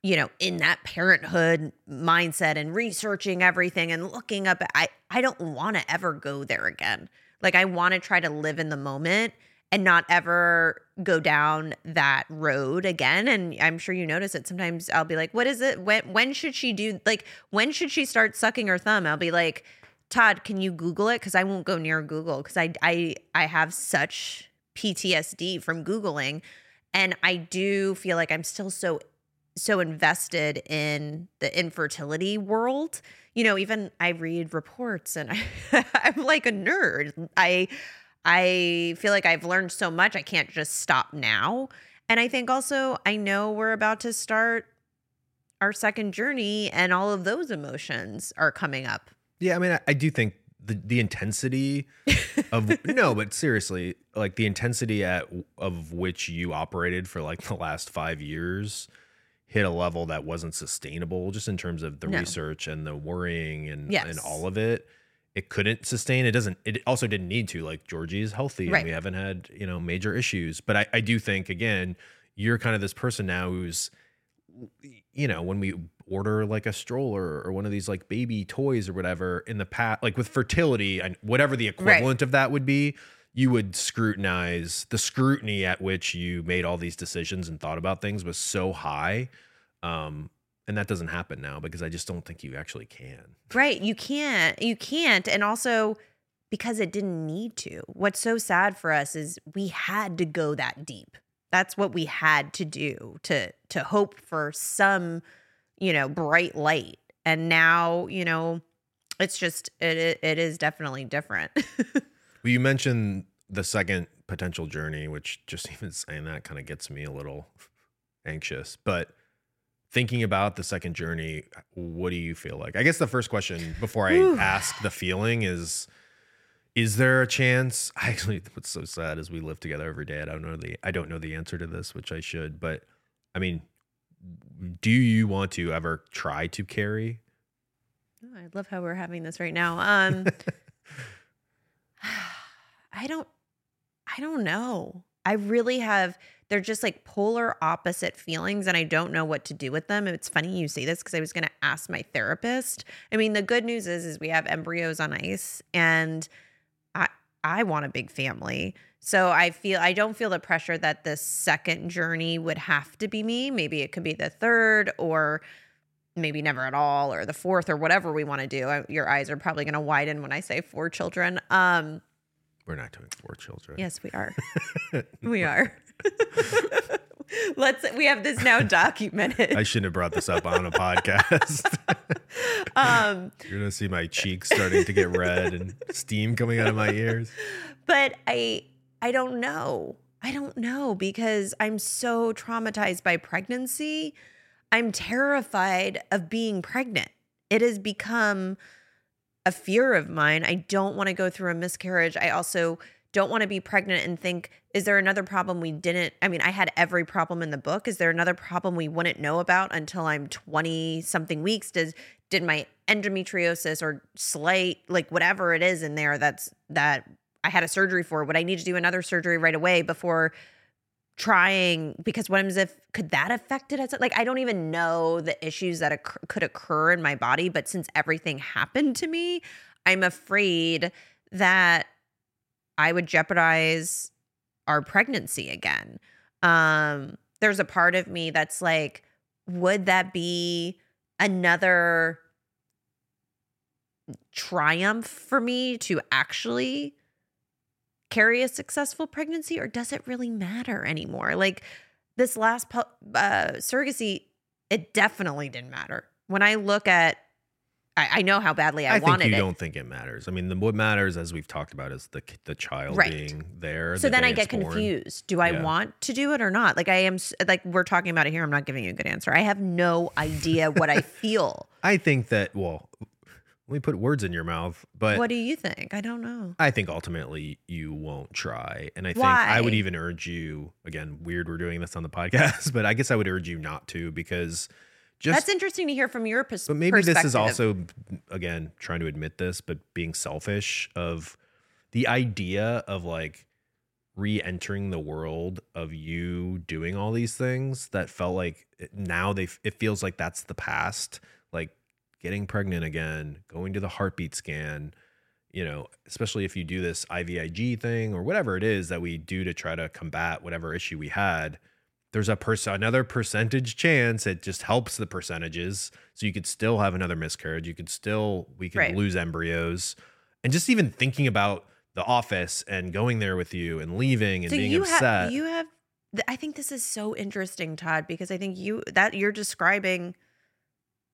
you know in that parenthood mindset and researching everything and looking up I I don't want to ever go there again. Like I want to try to live in the moment and not ever go down that road again and I'm sure you notice it sometimes I'll be like what is it when when should she do like when should she start sucking her thumb? I'll be like Todd, can you Google it? Because I won't go near Google because I I I have such PTSD from Googling. And I do feel like I'm still so so invested in the infertility world. You know, even I read reports and I, *laughs* I'm like a nerd. I I feel like I've learned so much. I can't just stop now. And I think also I know we're about to start our second journey and all of those emotions are coming up. Yeah, I mean, I, I do think the the intensity *laughs* of no, but seriously, like the intensity at of which you operated for like the last five years hit a level that wasn't sustainable, just in terms of the No. research and the worrying and Yes. and all of it. It couldn't sustain. It doesn't. It also didn't need to. Like Georgie is healthy, Right. and we haven't had you know major issues. But I, I do think again, you're kind of this person now who's you know, when we order like a stroller or one of these like baby toys or whatever in the past, like with fertility and whatever the equivalent of that would be, you would scrutinize the scrutiny at which you made all these decisions and thought about things was so high. Um, and that doesn't happen now because I just don't think you actually can. Right. You can't. You can't. And also because it didn't need to. What's so sad for us is we had to go that deep. That's what we had to do to to hope for some, you know, bright light. And now, you know, it's just it it, it is definitely different. *laughs* Well, you mentioned the second potential journey, which just *laughs* even saying that kind of gets me a little anxious. But thinking about the second journey, what do you feel like? I guess the first question before I ask the feeling is is there a chance? *laughs* I actually what's so sad is we live together every day. I don't know the I don't know the answer to this, which I should, but I mean, do you want to ever try to carry? Oh, I love how we're having this right now. Um *laughs* I don't I don't know. I really have they're just like polar opposite feelings and I don't know what to do with them. It's funny you say this because I was going to ask my therapist. I mean, the good news is is we have embryos on ice and I I want a big family. So I feel I don't feel the pressure that the second journey would have to be me. Maybe it could be the third or maybe never at all or the fourth or whatever we want to do. Your eyes are probably going to widen when I say four children. Um We're not doing four children. Yes, we are. *laughs* we are. *laughs* Let's we have this now documented. I shouldn't have brought this up on a podcast. *laughs* um You're gonna see my cheeks starting to get red and steam coming out of my ears. but I I don't know. I don't know because I'm so traumatized by pregnancy. I'm terrified of being pregnant. It has become a fear of mine. I don't want to go through a miscarriage. I also don't want to be pregnant and think, is there another problem we didn't? I mean, I had every problem in the book. Is there another problem we wouldn't know about until I'm 20 something weeks? Does did my endometriosis or slight like whatever it is in there that's that I had a surgery for? Would I need to do another surgery right away before trying? Because what if could that affect it? As like I don't even know the issues that occur, could occur in my body, but since everything happened to me, I'm afraid that I would jeopardize our pregnancy again. Um, there's a part of me that's like, would that be another triumph for me to actually carry a successful pregnancy, or does it really matter anymore? Like this last uh, surrogacy, it definitely didn't matter. When I look at I, I know how badly I, I wanted think you it. don't think it matters. I mean, the, what matters, as we've talked about, is the the child Right. being there. so the then I get born. confused. Do I Yeah. want to do it or not? Like I am, like we're talking about it here. I'm not giving you a good answer. I have no idea what I *laughs* feel. I think that. Well, let me put words in your mouth, but what do you think? I don't know. I think ultimately you won't try. And I think I would even urge you again, weird we're doing this on the *laughs* podcast, but I guess I would urge you not to because just That's interesting to hear from your pers- but maybe this is also again trying to admit this, but being selfish of the idea of like re-entering the world of you doing all these things that felt like now they it feels like that's the past like getting pregnant again going to the heartbeat scan you know especially if you do this IVIG thing or whatever it is that we do to try to combat whatever issue we had there's a person another percentage chance it just helps the percentages so you could still have another miscarriage you could still we could Right. lose embryos and just even thinking about the office and going there with you and leaving and so being you upset have you have. th- I think this is so interesting, Todd, because I think you that you're describing,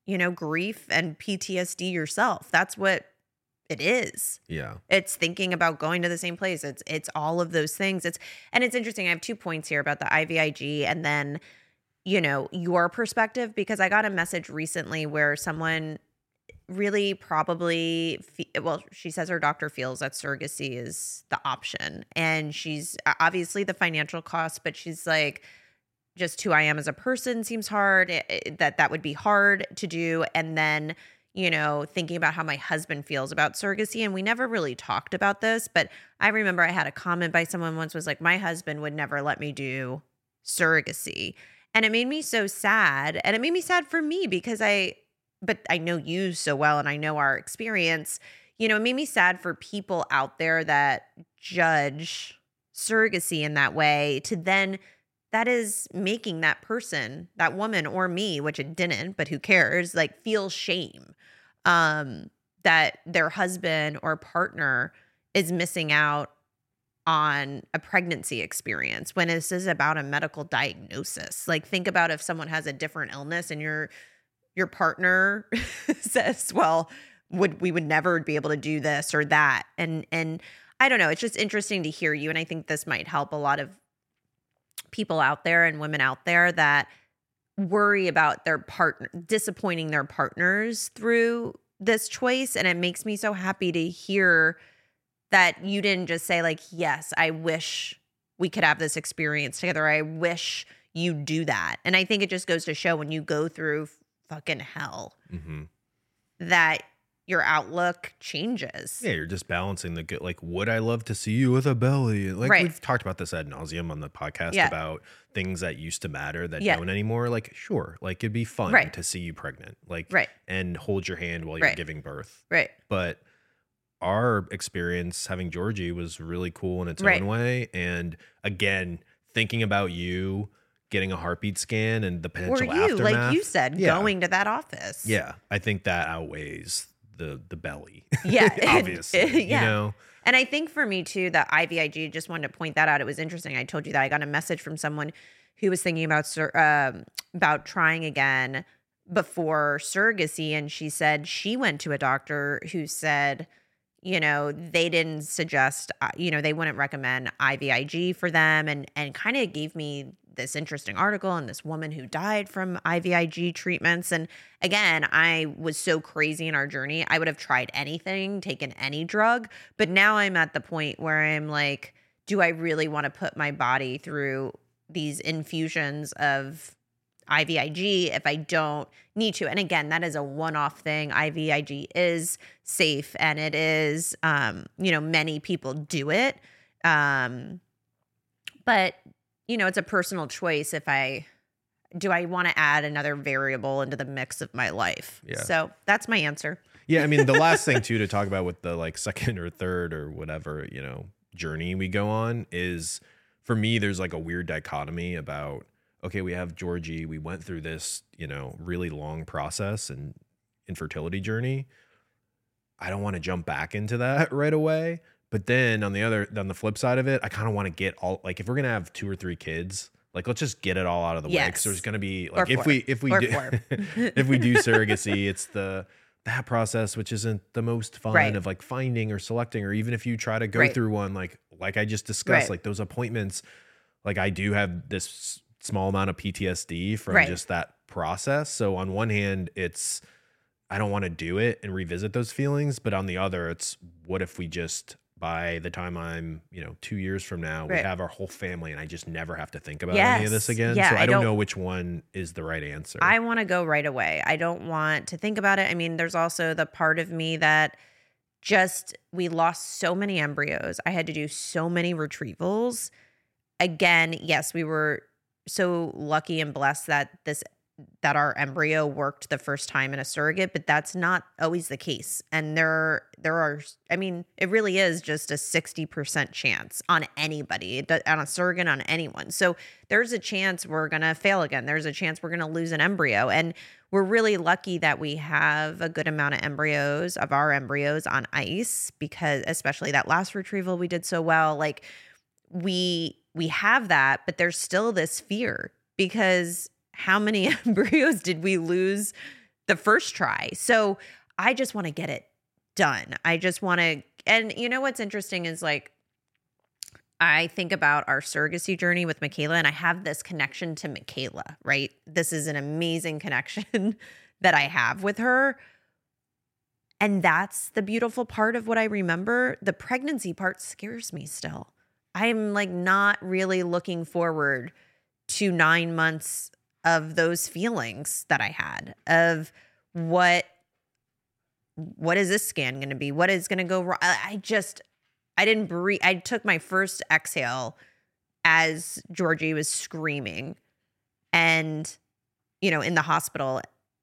you know, grief and PTSD yourself. That's what it is. yeah It's thinking about going to the same place. It's it's all of those things. It's and it's interesting. I have two points here about the IVIG and then you know, your perspective because I got a message recently where someone really probably fe- well, she says her doctor feels that surrogacy is the option and she's obviously the financial cost, but she's like just who I am as a person seems hard it- it- that that would be hard to do. And then you know thinking about how my husband feels about surrogacy and we never really talked about this but I remember I had a comment by someone once was like my husband would never let me do surrogacy. And it made me so sad and it made me sad for me because I but I know you so well and I know our experience. You know it made me sad for people out there that judge surrogacy in that way to then that is making that person, that woman or me, which it didn't, but who cares, like feel shame um that their husband or partner is missing out on a pregnancy experience when this is about a medical diagnosis. Like think about if someone has a different illness and your your partner *laughs* says, "Well, would we would never be able to do this or that." And and I don't know, it's just interesting to hear you and I think this might help a lot of people out there and women out there that worry about their partner disappointing their partners through this choice. And it makes me so happy to hear that you didn't just say like yes i wish we could have this experience together. I wish you do that. And i think it just goes to show when you go through fucking hell hmm that your outlook changes. Yeah, you're just balancing the good. Like, would I love to see you with a belly? Like Right. we've talked about this ad nauseum on the podcast Yeah. about things that used to matter that Yeah. don't anymore. Like, sure, like it'd be fun Right. to see you pregnant, like, Right. and hold your hand while you're Right. giving birth. Right. But our experience having Georgie was really cool in its own way. And again, thinking about you getting a heartbeat scan and the Or potential you, aftermath. like you said, Yeah. going to that office. Yeah, I think that outweighs the the belly. *laughs* Yeah. *laughs* obviously. yeah. You know. And I think for me too, the IVIG, just wanted to point that out. It was interesting. I told you that I got a message from someone who was thinking about sur- um, about trying again before surrogacy, and she said she went to a doctor who said, you know, they didn't suggest, uh, you know, they wouldn't recommend IVIG for them, and and kind of gave me this interesting article and this woman who died from IVIG treatments. And again, I was so crazy in our journey. I would have tried anything, taken any drug, but now I'm at the point where I'm like, do I really want to put my body through these infusions of IVIG if I don't need to? And again, that is a one off thing. IVIG is safe and it is, um, you know, many people do it. Um, but you know, it's a personal choice if I do I want to add another variable into the mix of my life. Yeah. So that's my answer. Yeah, I mean the last thing *laughs* too to talk about with the like second or third or whatever, you know, journey we go on is for me there's like a weird dichotomy about okay, we have Georgie, we went through this, you know, really long process and infertility journey. I don't want to jump back into that *laughs* right away. But then on the other on the flip side of it, I kind of want to get all like if we're gonna have two or three kids, like let's just get it all out of the way. Because there's gonna be Or like if four. we if we Or do *laughs* if we do *laughs* surrogacy, it's the that process which isn't the most fun Right. of like finding or selecting or even if you try to go Right. through one like like I just discussed Right. like those appointments like I do have this small amount of PTSD from just that process so on one hand it's I don't want to do it and revisit those feelings but on the other it's what if we just by the time I'm, you know, two years from now, we have our whole family and I just never have to think about any of this again. Yeah, so I, I don't, don't- know which one is the right answer. I want to go right away. I don't want to think about it. I mean, there's also the part of me that just we lost so many embryos. I had to do so many retrievals. Again, yes, we were so lucky and blessed that this that our embryo worked the first time in a surrogate, but that's not always the case. And there there are I mean, it really is just a 60% chance on anybody, on a surrogate on anyone. So there's a chance we're going to fail again. There's a chance we're going to lose an embryo and we're really lucky that we have a good amount of embryos of our embryos on ice because especially that last retrieval we did so well like we we have that but there's still this fear because how many *laughs* embryos did we lose the first try so i just want to get it done i just want to and you know what's interesting is like I think about our surrogacy journey with Michaela, and I have this connection to Michaela, right? This is an amazing *laughs* connection that I have with her. And that's the beautiful part of what I remember. The pregnancy part scares me still. I'm like not really looking forward to nine months of those feelings that I had of what what is this scan going to be? What is going to go wrong? I just I didn't breathe. I took my first exhale as Georgie was screaming and, you know, in the hospital.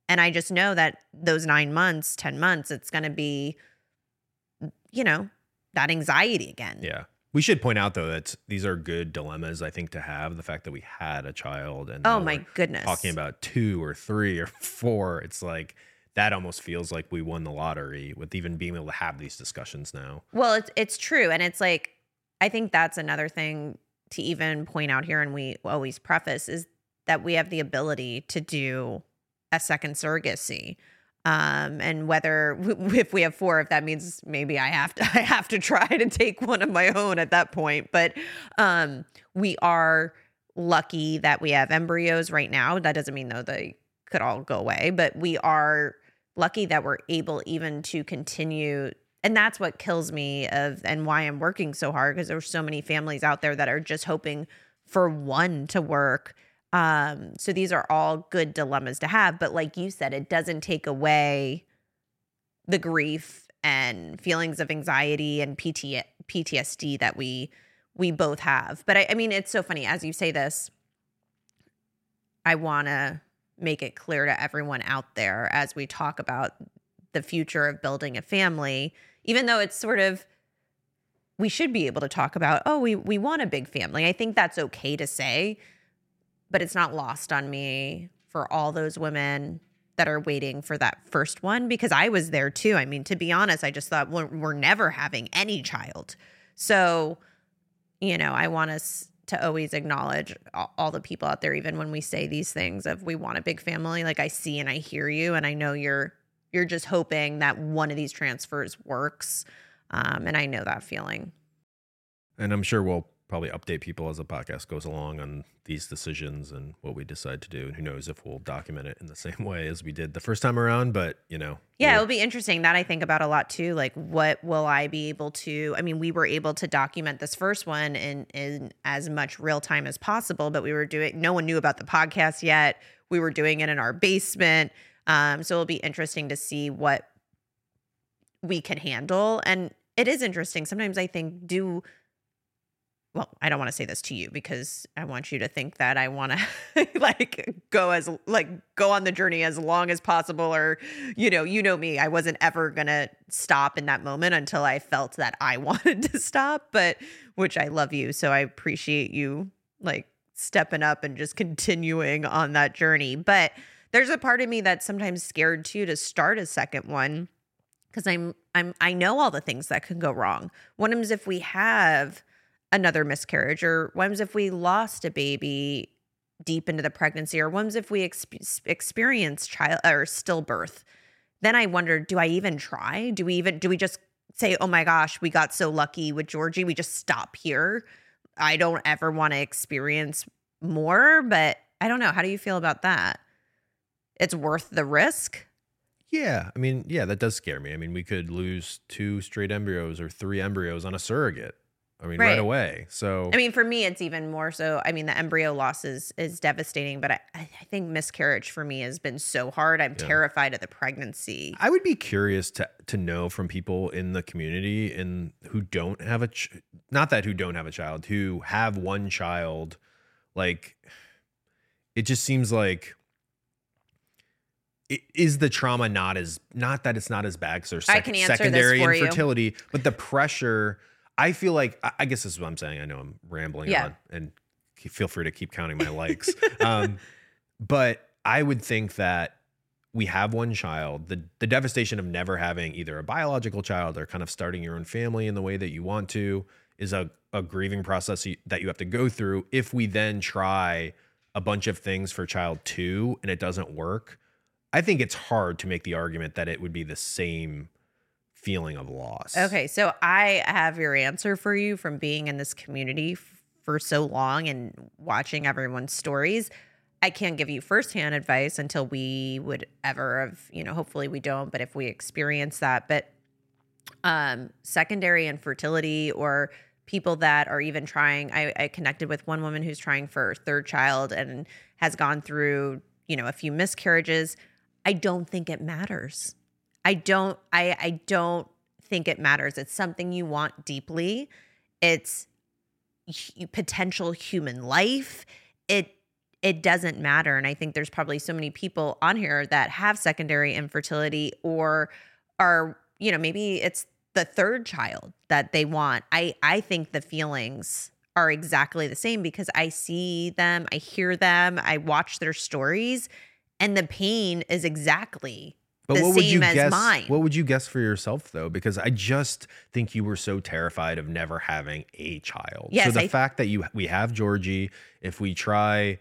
And I just know that those nine months, 10 months, it's going to be, you know, that anxiety again. Yeah. We should point out though that these are good dilemmas I think to have the fact that we had a child and Oh my goodness. talking about two or three or *laughs* four it's like that almost feels like we won the lottery with even being able to have these discussions now. Well, it's it's true, and it's like I think that's another thing to even point out here, and we always preface is that we have the ability to do a second surrogacy. Um, and whether *laughs* if we have four, if that means maybe I have to *laughs* I have to try to take one of my own at that point. But um, we are lucky that we have embryos right now. That doesn't mean though they could all go away, but we are lucky that we're able even to continue and that's what kills me of and why I'm working so hard because there's so many families out there that are just hoping for one to work. Um, so these are all good dilemmas to have, but like you said, it doesn't take away the grief and feelings of anxiety and PT, PTSD that we we both have. But I, I mean, it's so funny as you say this. I want to make it clear to everyone out there as we talk about the future of building a family, even though it's sort of we should be able to talk about, oh, we we want a big family. I think that's okay to say, but it's not lost on me for all those women that are waiting for that first one because I was there too. I mean, to be honest, I just thought we're, we're never having any child. So, you know, I want us to always acknowledge all, the people out there, even when we say these things of we want a big family. Like I see and I hear you, and I know you're you're just hoping that one of these transfers works. Um, and I know that feeling. And I'm sure we'll probably update people as the podcast goes along on these decisions and what we decide to do. And who knows if we'll document it in the *laughs* same way as we did the first time around. But, you know. Yeah, it'll be interesting. That I think about a lot too. Like, what will I be able to? I mean, we were able to document this first one in, in as much real time as possible, but we were doing, no one knew about the podcast yet. We were doing it in our basement. Um, so it'll be interesting to see what we can handle. And it is interesting. Sometimes I think, do well, I don't want to say this to you because I want you to think that I want to *laughs* like go as like go on the journey as long as possible or you know, you know me, I wasn't ever going to stop in that moment until I felt that I *laughs* wanted to stop, but which I love you, so I appreciate you like stepping up and just continuing on that journey. But there's a part of me that's sometimes scared too to start a second one because I'm I'm I know all the things that can go wrong. One is if we have another miscarriage or what if we lost a baby deep into the pregnancy or what if we exp- experience child or stillbirth then i wondered do i even try? Do we even do we just say oh my gosh we got so lucky with georgie we just stop here. I don't ever want to experience more but i don't know how do you feel about that? It's worth the risk? Yeah i mean yeah that does scare me. I mean we could lose two straight embryos or three embryos on a surrogate I mean, right. right. away. So, I mean, for me, it's even more so. I mean, the embryo loss is is devastating, but I, I think miscarriage for me has been so hard. I'm yeah. terrified of the pregnancy. I would be curious to to know from people in the community and who don't have a, ch- not that who don't have a child, who have one child, like, it just seems like is the trauma not as not that it's not as bad because there's sec- secondary infertility, you. but the pressure I feel like I guess this is what I'm saying. I know I'm rambling yeah. on, and feel free to keep counting my likes. *laughs* um, but I would think that we have one child. The the devastation of never having either a biological child or kind of starting your own family in the way that you want to is a, a grieving process that you have to go through. If we then try a bunch of things for child two and it doesn't work, I think it's hard to make the argument that it would be the same feeling of loss. Okay, so I have your answer for you from being in this community for so long and watching everyone's stories. I can't give you firsthand advice until we would ever have, you know, hopefully we don't, but if we experience that, but um secondary infertility or people that are even trying I, I connected with one woman who's trying for third child and has gone through, you know, a few miscarriages. I don't think it matters I don't I I don't think it matters. It's something you want deeply. It's potential human life. It it doesn't matter and I think there's probably so many people on here that have secondary infertility or are, you know, maybe it's the third child that they want. I I think the feelings are exactly the same because I see them, I hear them, I watch their stories and the pain is exactly but the what would you guess, mine. What would you guess for yourself though? Because I just think you were so terrified of never having a child. Yes, so the I, fact that you we have Georgie, if we try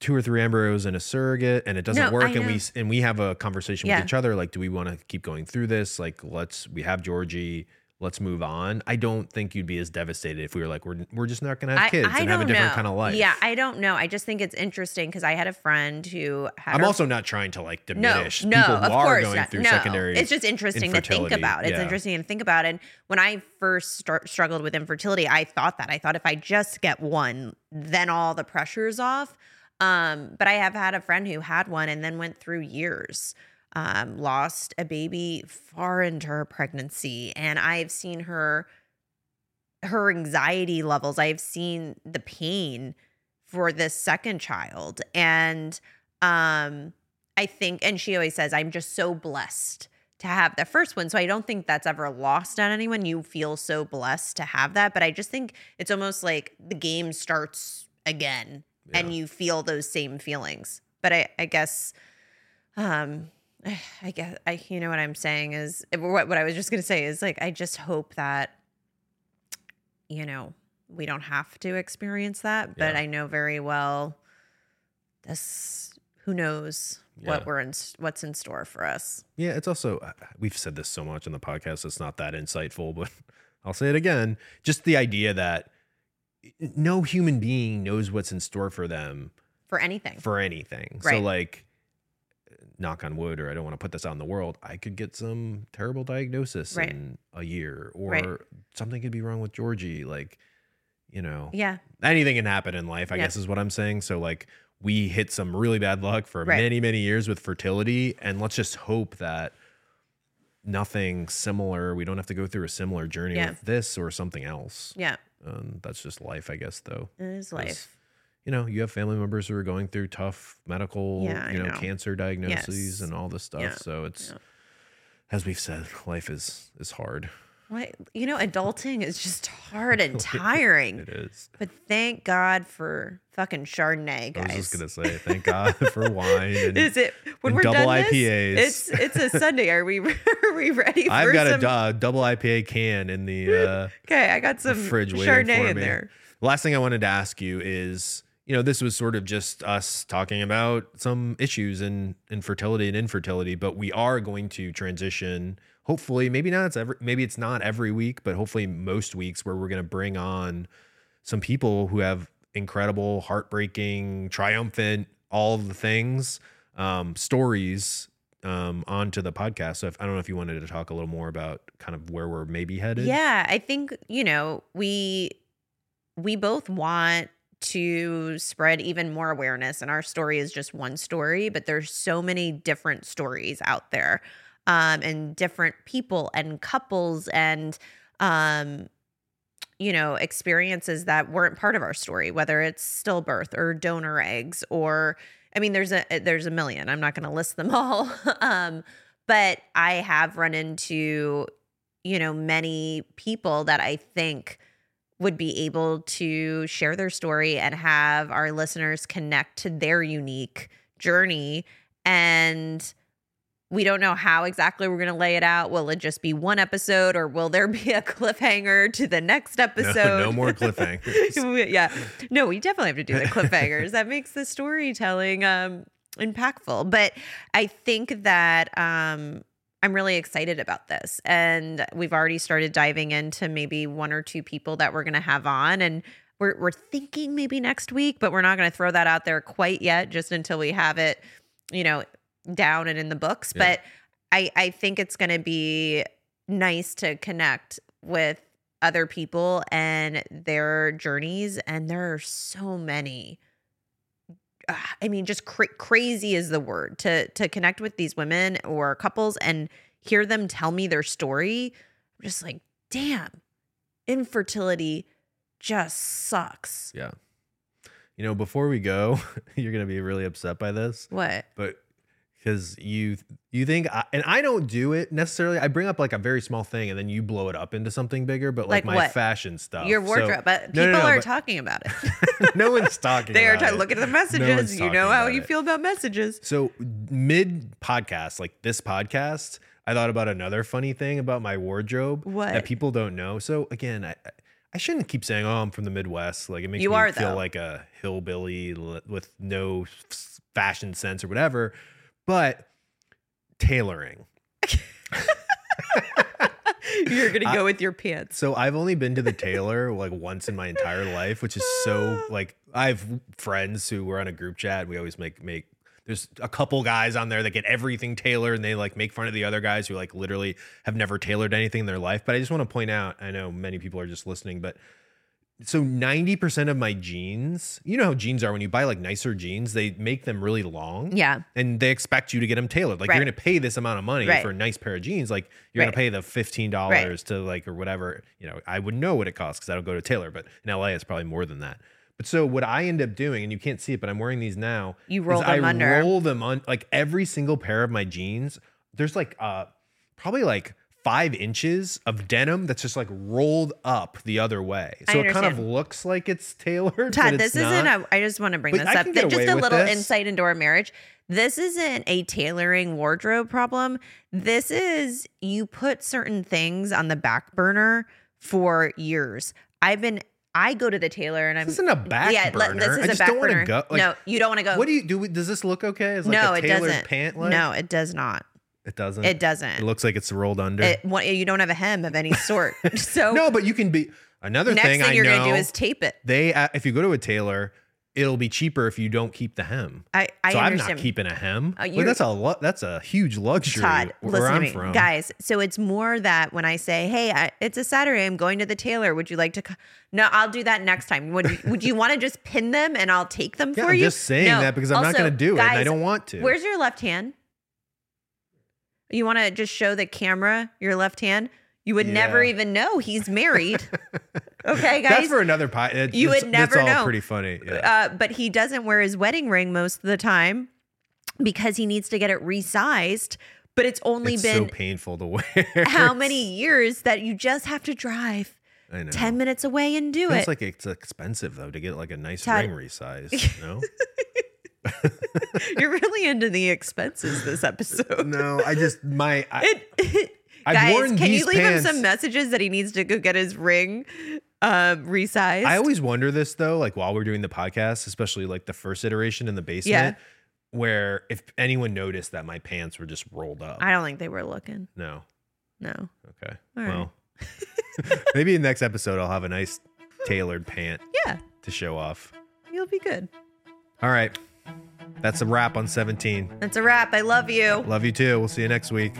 two or three embryos in a surrogate and it doesn't no, work and we and we have a conversation yeah. with each other like do we want to keep going through this like let's we have Georgie let's move on. I don't think you'd be as devastated if we were like, we're, we're just not going to have kids I, I and have a different know. kind of life. Yeah, I don't know. I just think it's interesting because I had a friend who had I'm her, also not trying to like diminish no, people no, who are going not. through no. secondary. It's just interesting to think about. It's yeah. interesting to think about. And when I first start, struggled with infertility, I thought that. I thought if I just get one, then all the pressure's off. Um, but I have had a friend who had one and then went through years um, lost a baby far into her pregnancy, and I've seen her her anxiety levels. I've seen the pain for this second child, and um, I think, and she always says, "I'm just so blessed." To have the first one. So I don't think that's ever lost on anyone. You feel so blessed to have that. But I just think it's almost like the game starts again and you feel those same feelings. But I, I guess, um, *sighs* I guess I, you know what I'm saying is what what I was just gonna say is like I just hope that, you know, we don't have to experience that. But Yeah. I know very well, this who knows Yeah. what we're in what's in store for us. Yeah, it's also uh, we've said this so much on the podcast. It's not that insightful, *laughs* but I'll say it again. Just the idea that no human being knows what's in store for them For anything. for anything. So like knock on wood or I don't want to put this out in the world, I could get some terrible diagnosis Right. in a year or Right. something could be wrong with Georgie like you know, yeah. anything can happen in life, I Yeah. guess is what I'm saying. So like we hit some really bad luck for Right. many, many years with fertility. And let's just hope that nothing similar, we don't have to go through a similar journey Yeah. with this or something else. Yeah. Um, that's just life, I guess, though. it is life. You know, you have family members who are going through tough medical, Yeah, you know, know. cancer diagnoses Yes. and all this stuff. Yeah. So it's, Yeah. as we've said, life is is hard. What you know, adulting is just hard and *laughs* tiring. It is. But thank God for fucking Chardonnay, I was just gonna say, *laughs* thank God for wine and is it when we're double done IPAs. This, it's it's a Sunday. Are we *laughs* are we ready? For I've got some, a double IPA can in the uh, okay. I got some fridge Chardonnay for in me. there. Last thing I wanted to ask you is, you know, this was sort of just us talking about some issues in infertility and infertility, but we are going to transition. Hopefully, maybe not. It's every. Maybe it's not every week, but hopefully most weeks where we're going to bring on some people who have incredible, heartbreaking, triumphant, all the things, um, stories um, onto the podcast. So if, I don't know if you wanted to talk a little more about kind of where we're maybe headed. Yeah, I think you know we we both want to spread even more awareness and our story is just one story but there's so many different stories out there um and different people and couples and um you know experiences that weren't part of our story whether it's stillbirth or donor eggs or i mean there's a there's a million i'm not going to list them *laughs* all um but i have run into you know many people that i think would be able to share their story and have our listeners connect to their unique journey. And we don't know how exactly we're going to lay it out. Will it just be one episode or will there *laughs* be a cliffhanger to the next *laughs* No, episode? no more *laughs* cliffhangers. yeah. No we definitely have to do the cliffhangers. That makes the storytelling um impactful. But i think that um i'm really excited about this. And we've already started diving into maybe one or two people that we're going to have on. And we're, we're thinking maybe next week but we're not going to throw that out there quite yet just until we have it you know down and in the books. Yeah. but i i think it's going to be nice to connect with other people and their journeys. And there are so many Ah, i mean just cra- crazy is the word to to connect with these women or couples and hear them tell me their story. I'm just like damn infertility just sucks. Yeah. You know, before we go, *laughs* you're gonna be really upset by this, what? but because you you think, I, and I don't do it necessarily. I bring up like a very small thing, and then you blow it up into something bigger. But like, Like my what? fashion stuff, your So- wardrobe but people no, no, are but- talking about it *laughs* no one's talking. they are talking look at the messages you know how you it. feel about messages So mid podcast, like this podcast, I thought about another funny thing about my wardrobe What? that people don't know. So again, I I shouldn't keep saying, "Oh, I'm from the Midwest." Like it makes You me are, feel though. like a hillbilly with no fashion sense or whatever. But tailoring. *laughs* you're gonna go with your pants So I've only been to the tailor like once in my entire life, which is so *sighs* like I have friends who were on a group chat. We always make make there's a couple guys on there that get everything tailored and they like make fun of the other guys who like literally have never tailored anything in their life. But I just want to point out, I know many people are just listening, but so 90% of my jeans, you know how jeans are when you buy like nicer jeans, they make them really long. Yeah. And they expect you to get them tailored. Like Right. you're going to pay this amount of money Right. for a nice pair of jeans. Like you're Right. going to pay the $15 to like or whatever. You know, I would know what it costs because I don't go to tailor, but in LA it's probably more than that. But so what I end up doing, and you can't see it, but I'm wearing these now. You roll them I under. roll them on like every single pair of my jeans. There's like uh probably like five inches of denim that's just like rolled up the other way. So it kind of looks like it's tailored. Todd, but this isn't a. I just want to bring But this I up. Just a little this. insight into our marriage. This isn't a tailoring wardrobe problem. This is you put certain things on the back burner for years. I've been. I go to the tailor and I'm. This isn't a back yeah, burner. this is I a back don't burner. go. Like, no, you don't want to go. What do you do? Does this look okay? Is like no, a it doesn't. pant leg? No, it does not. It doesn't. It doesn't. It looks like it's rolled under. It, you don't have a hem of any sort. *laughs* *laughs* So no, but you can be another next thing. thing I you're know gonna do is tape it. they uh, if you go to a tailor, it'll be cheaper if you don't keep the hem. I I so I'm understand. not keeping a hem. Uh, you're- that's a lu- that's a huge luxury Todd, where listen I'm to me, from. guys. So it's more that when I say, "Hey, I, it's a Saturday. I'm going to the tailor. Would you like to?" Co-? No, I'll do that next time. Would Would you want to just pin them and I'll take them Yeah, for I'm you? just saying No. that because I'm not going to do it. and I don't want to. Where's your left hand? You want to just show the camera your left hand? You would never even know he's married. *laughs* okay, guys. That's for another pie. It, You would never all know. pretty funny. Yeah. uh, but he doesn't wear his wedding ring most of the time because he needs to get it resized. But it's only it's been so painful to wear. how *laughs* many years that you just have to drive I know. 10 minutes away and do Feels it. It's like it's expensive though to get like a nice ring resized. No, *laughs* *laughs* You're really into the expenses this episode. no. I just my I, It, *laughs* I've guys, can you leave pants- him some messages that he needs to go get his ring um, resized? I always wonder this though, like while we're doing the podcast, especially like the first iteration in the basement, where if anyone noticed that my pants were just rolled up. I don't think they were looking. no. No. Okay. All right. well, *laughs* maybe in the next episode I'll have a nice tailored pant Yeah, to show off. you'll be good. All right. That's a wrap on 17. That's a wrap. I love you. Love you too. We'll see you next week.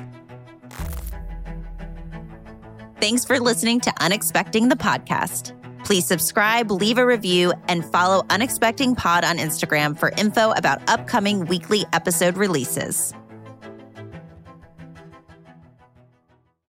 Thanks for listening to Unexpecting the podcast. Please subscribe, leave a review, and follow Unexpecting Pod on Instagram for info about upcoming weekly episode releases.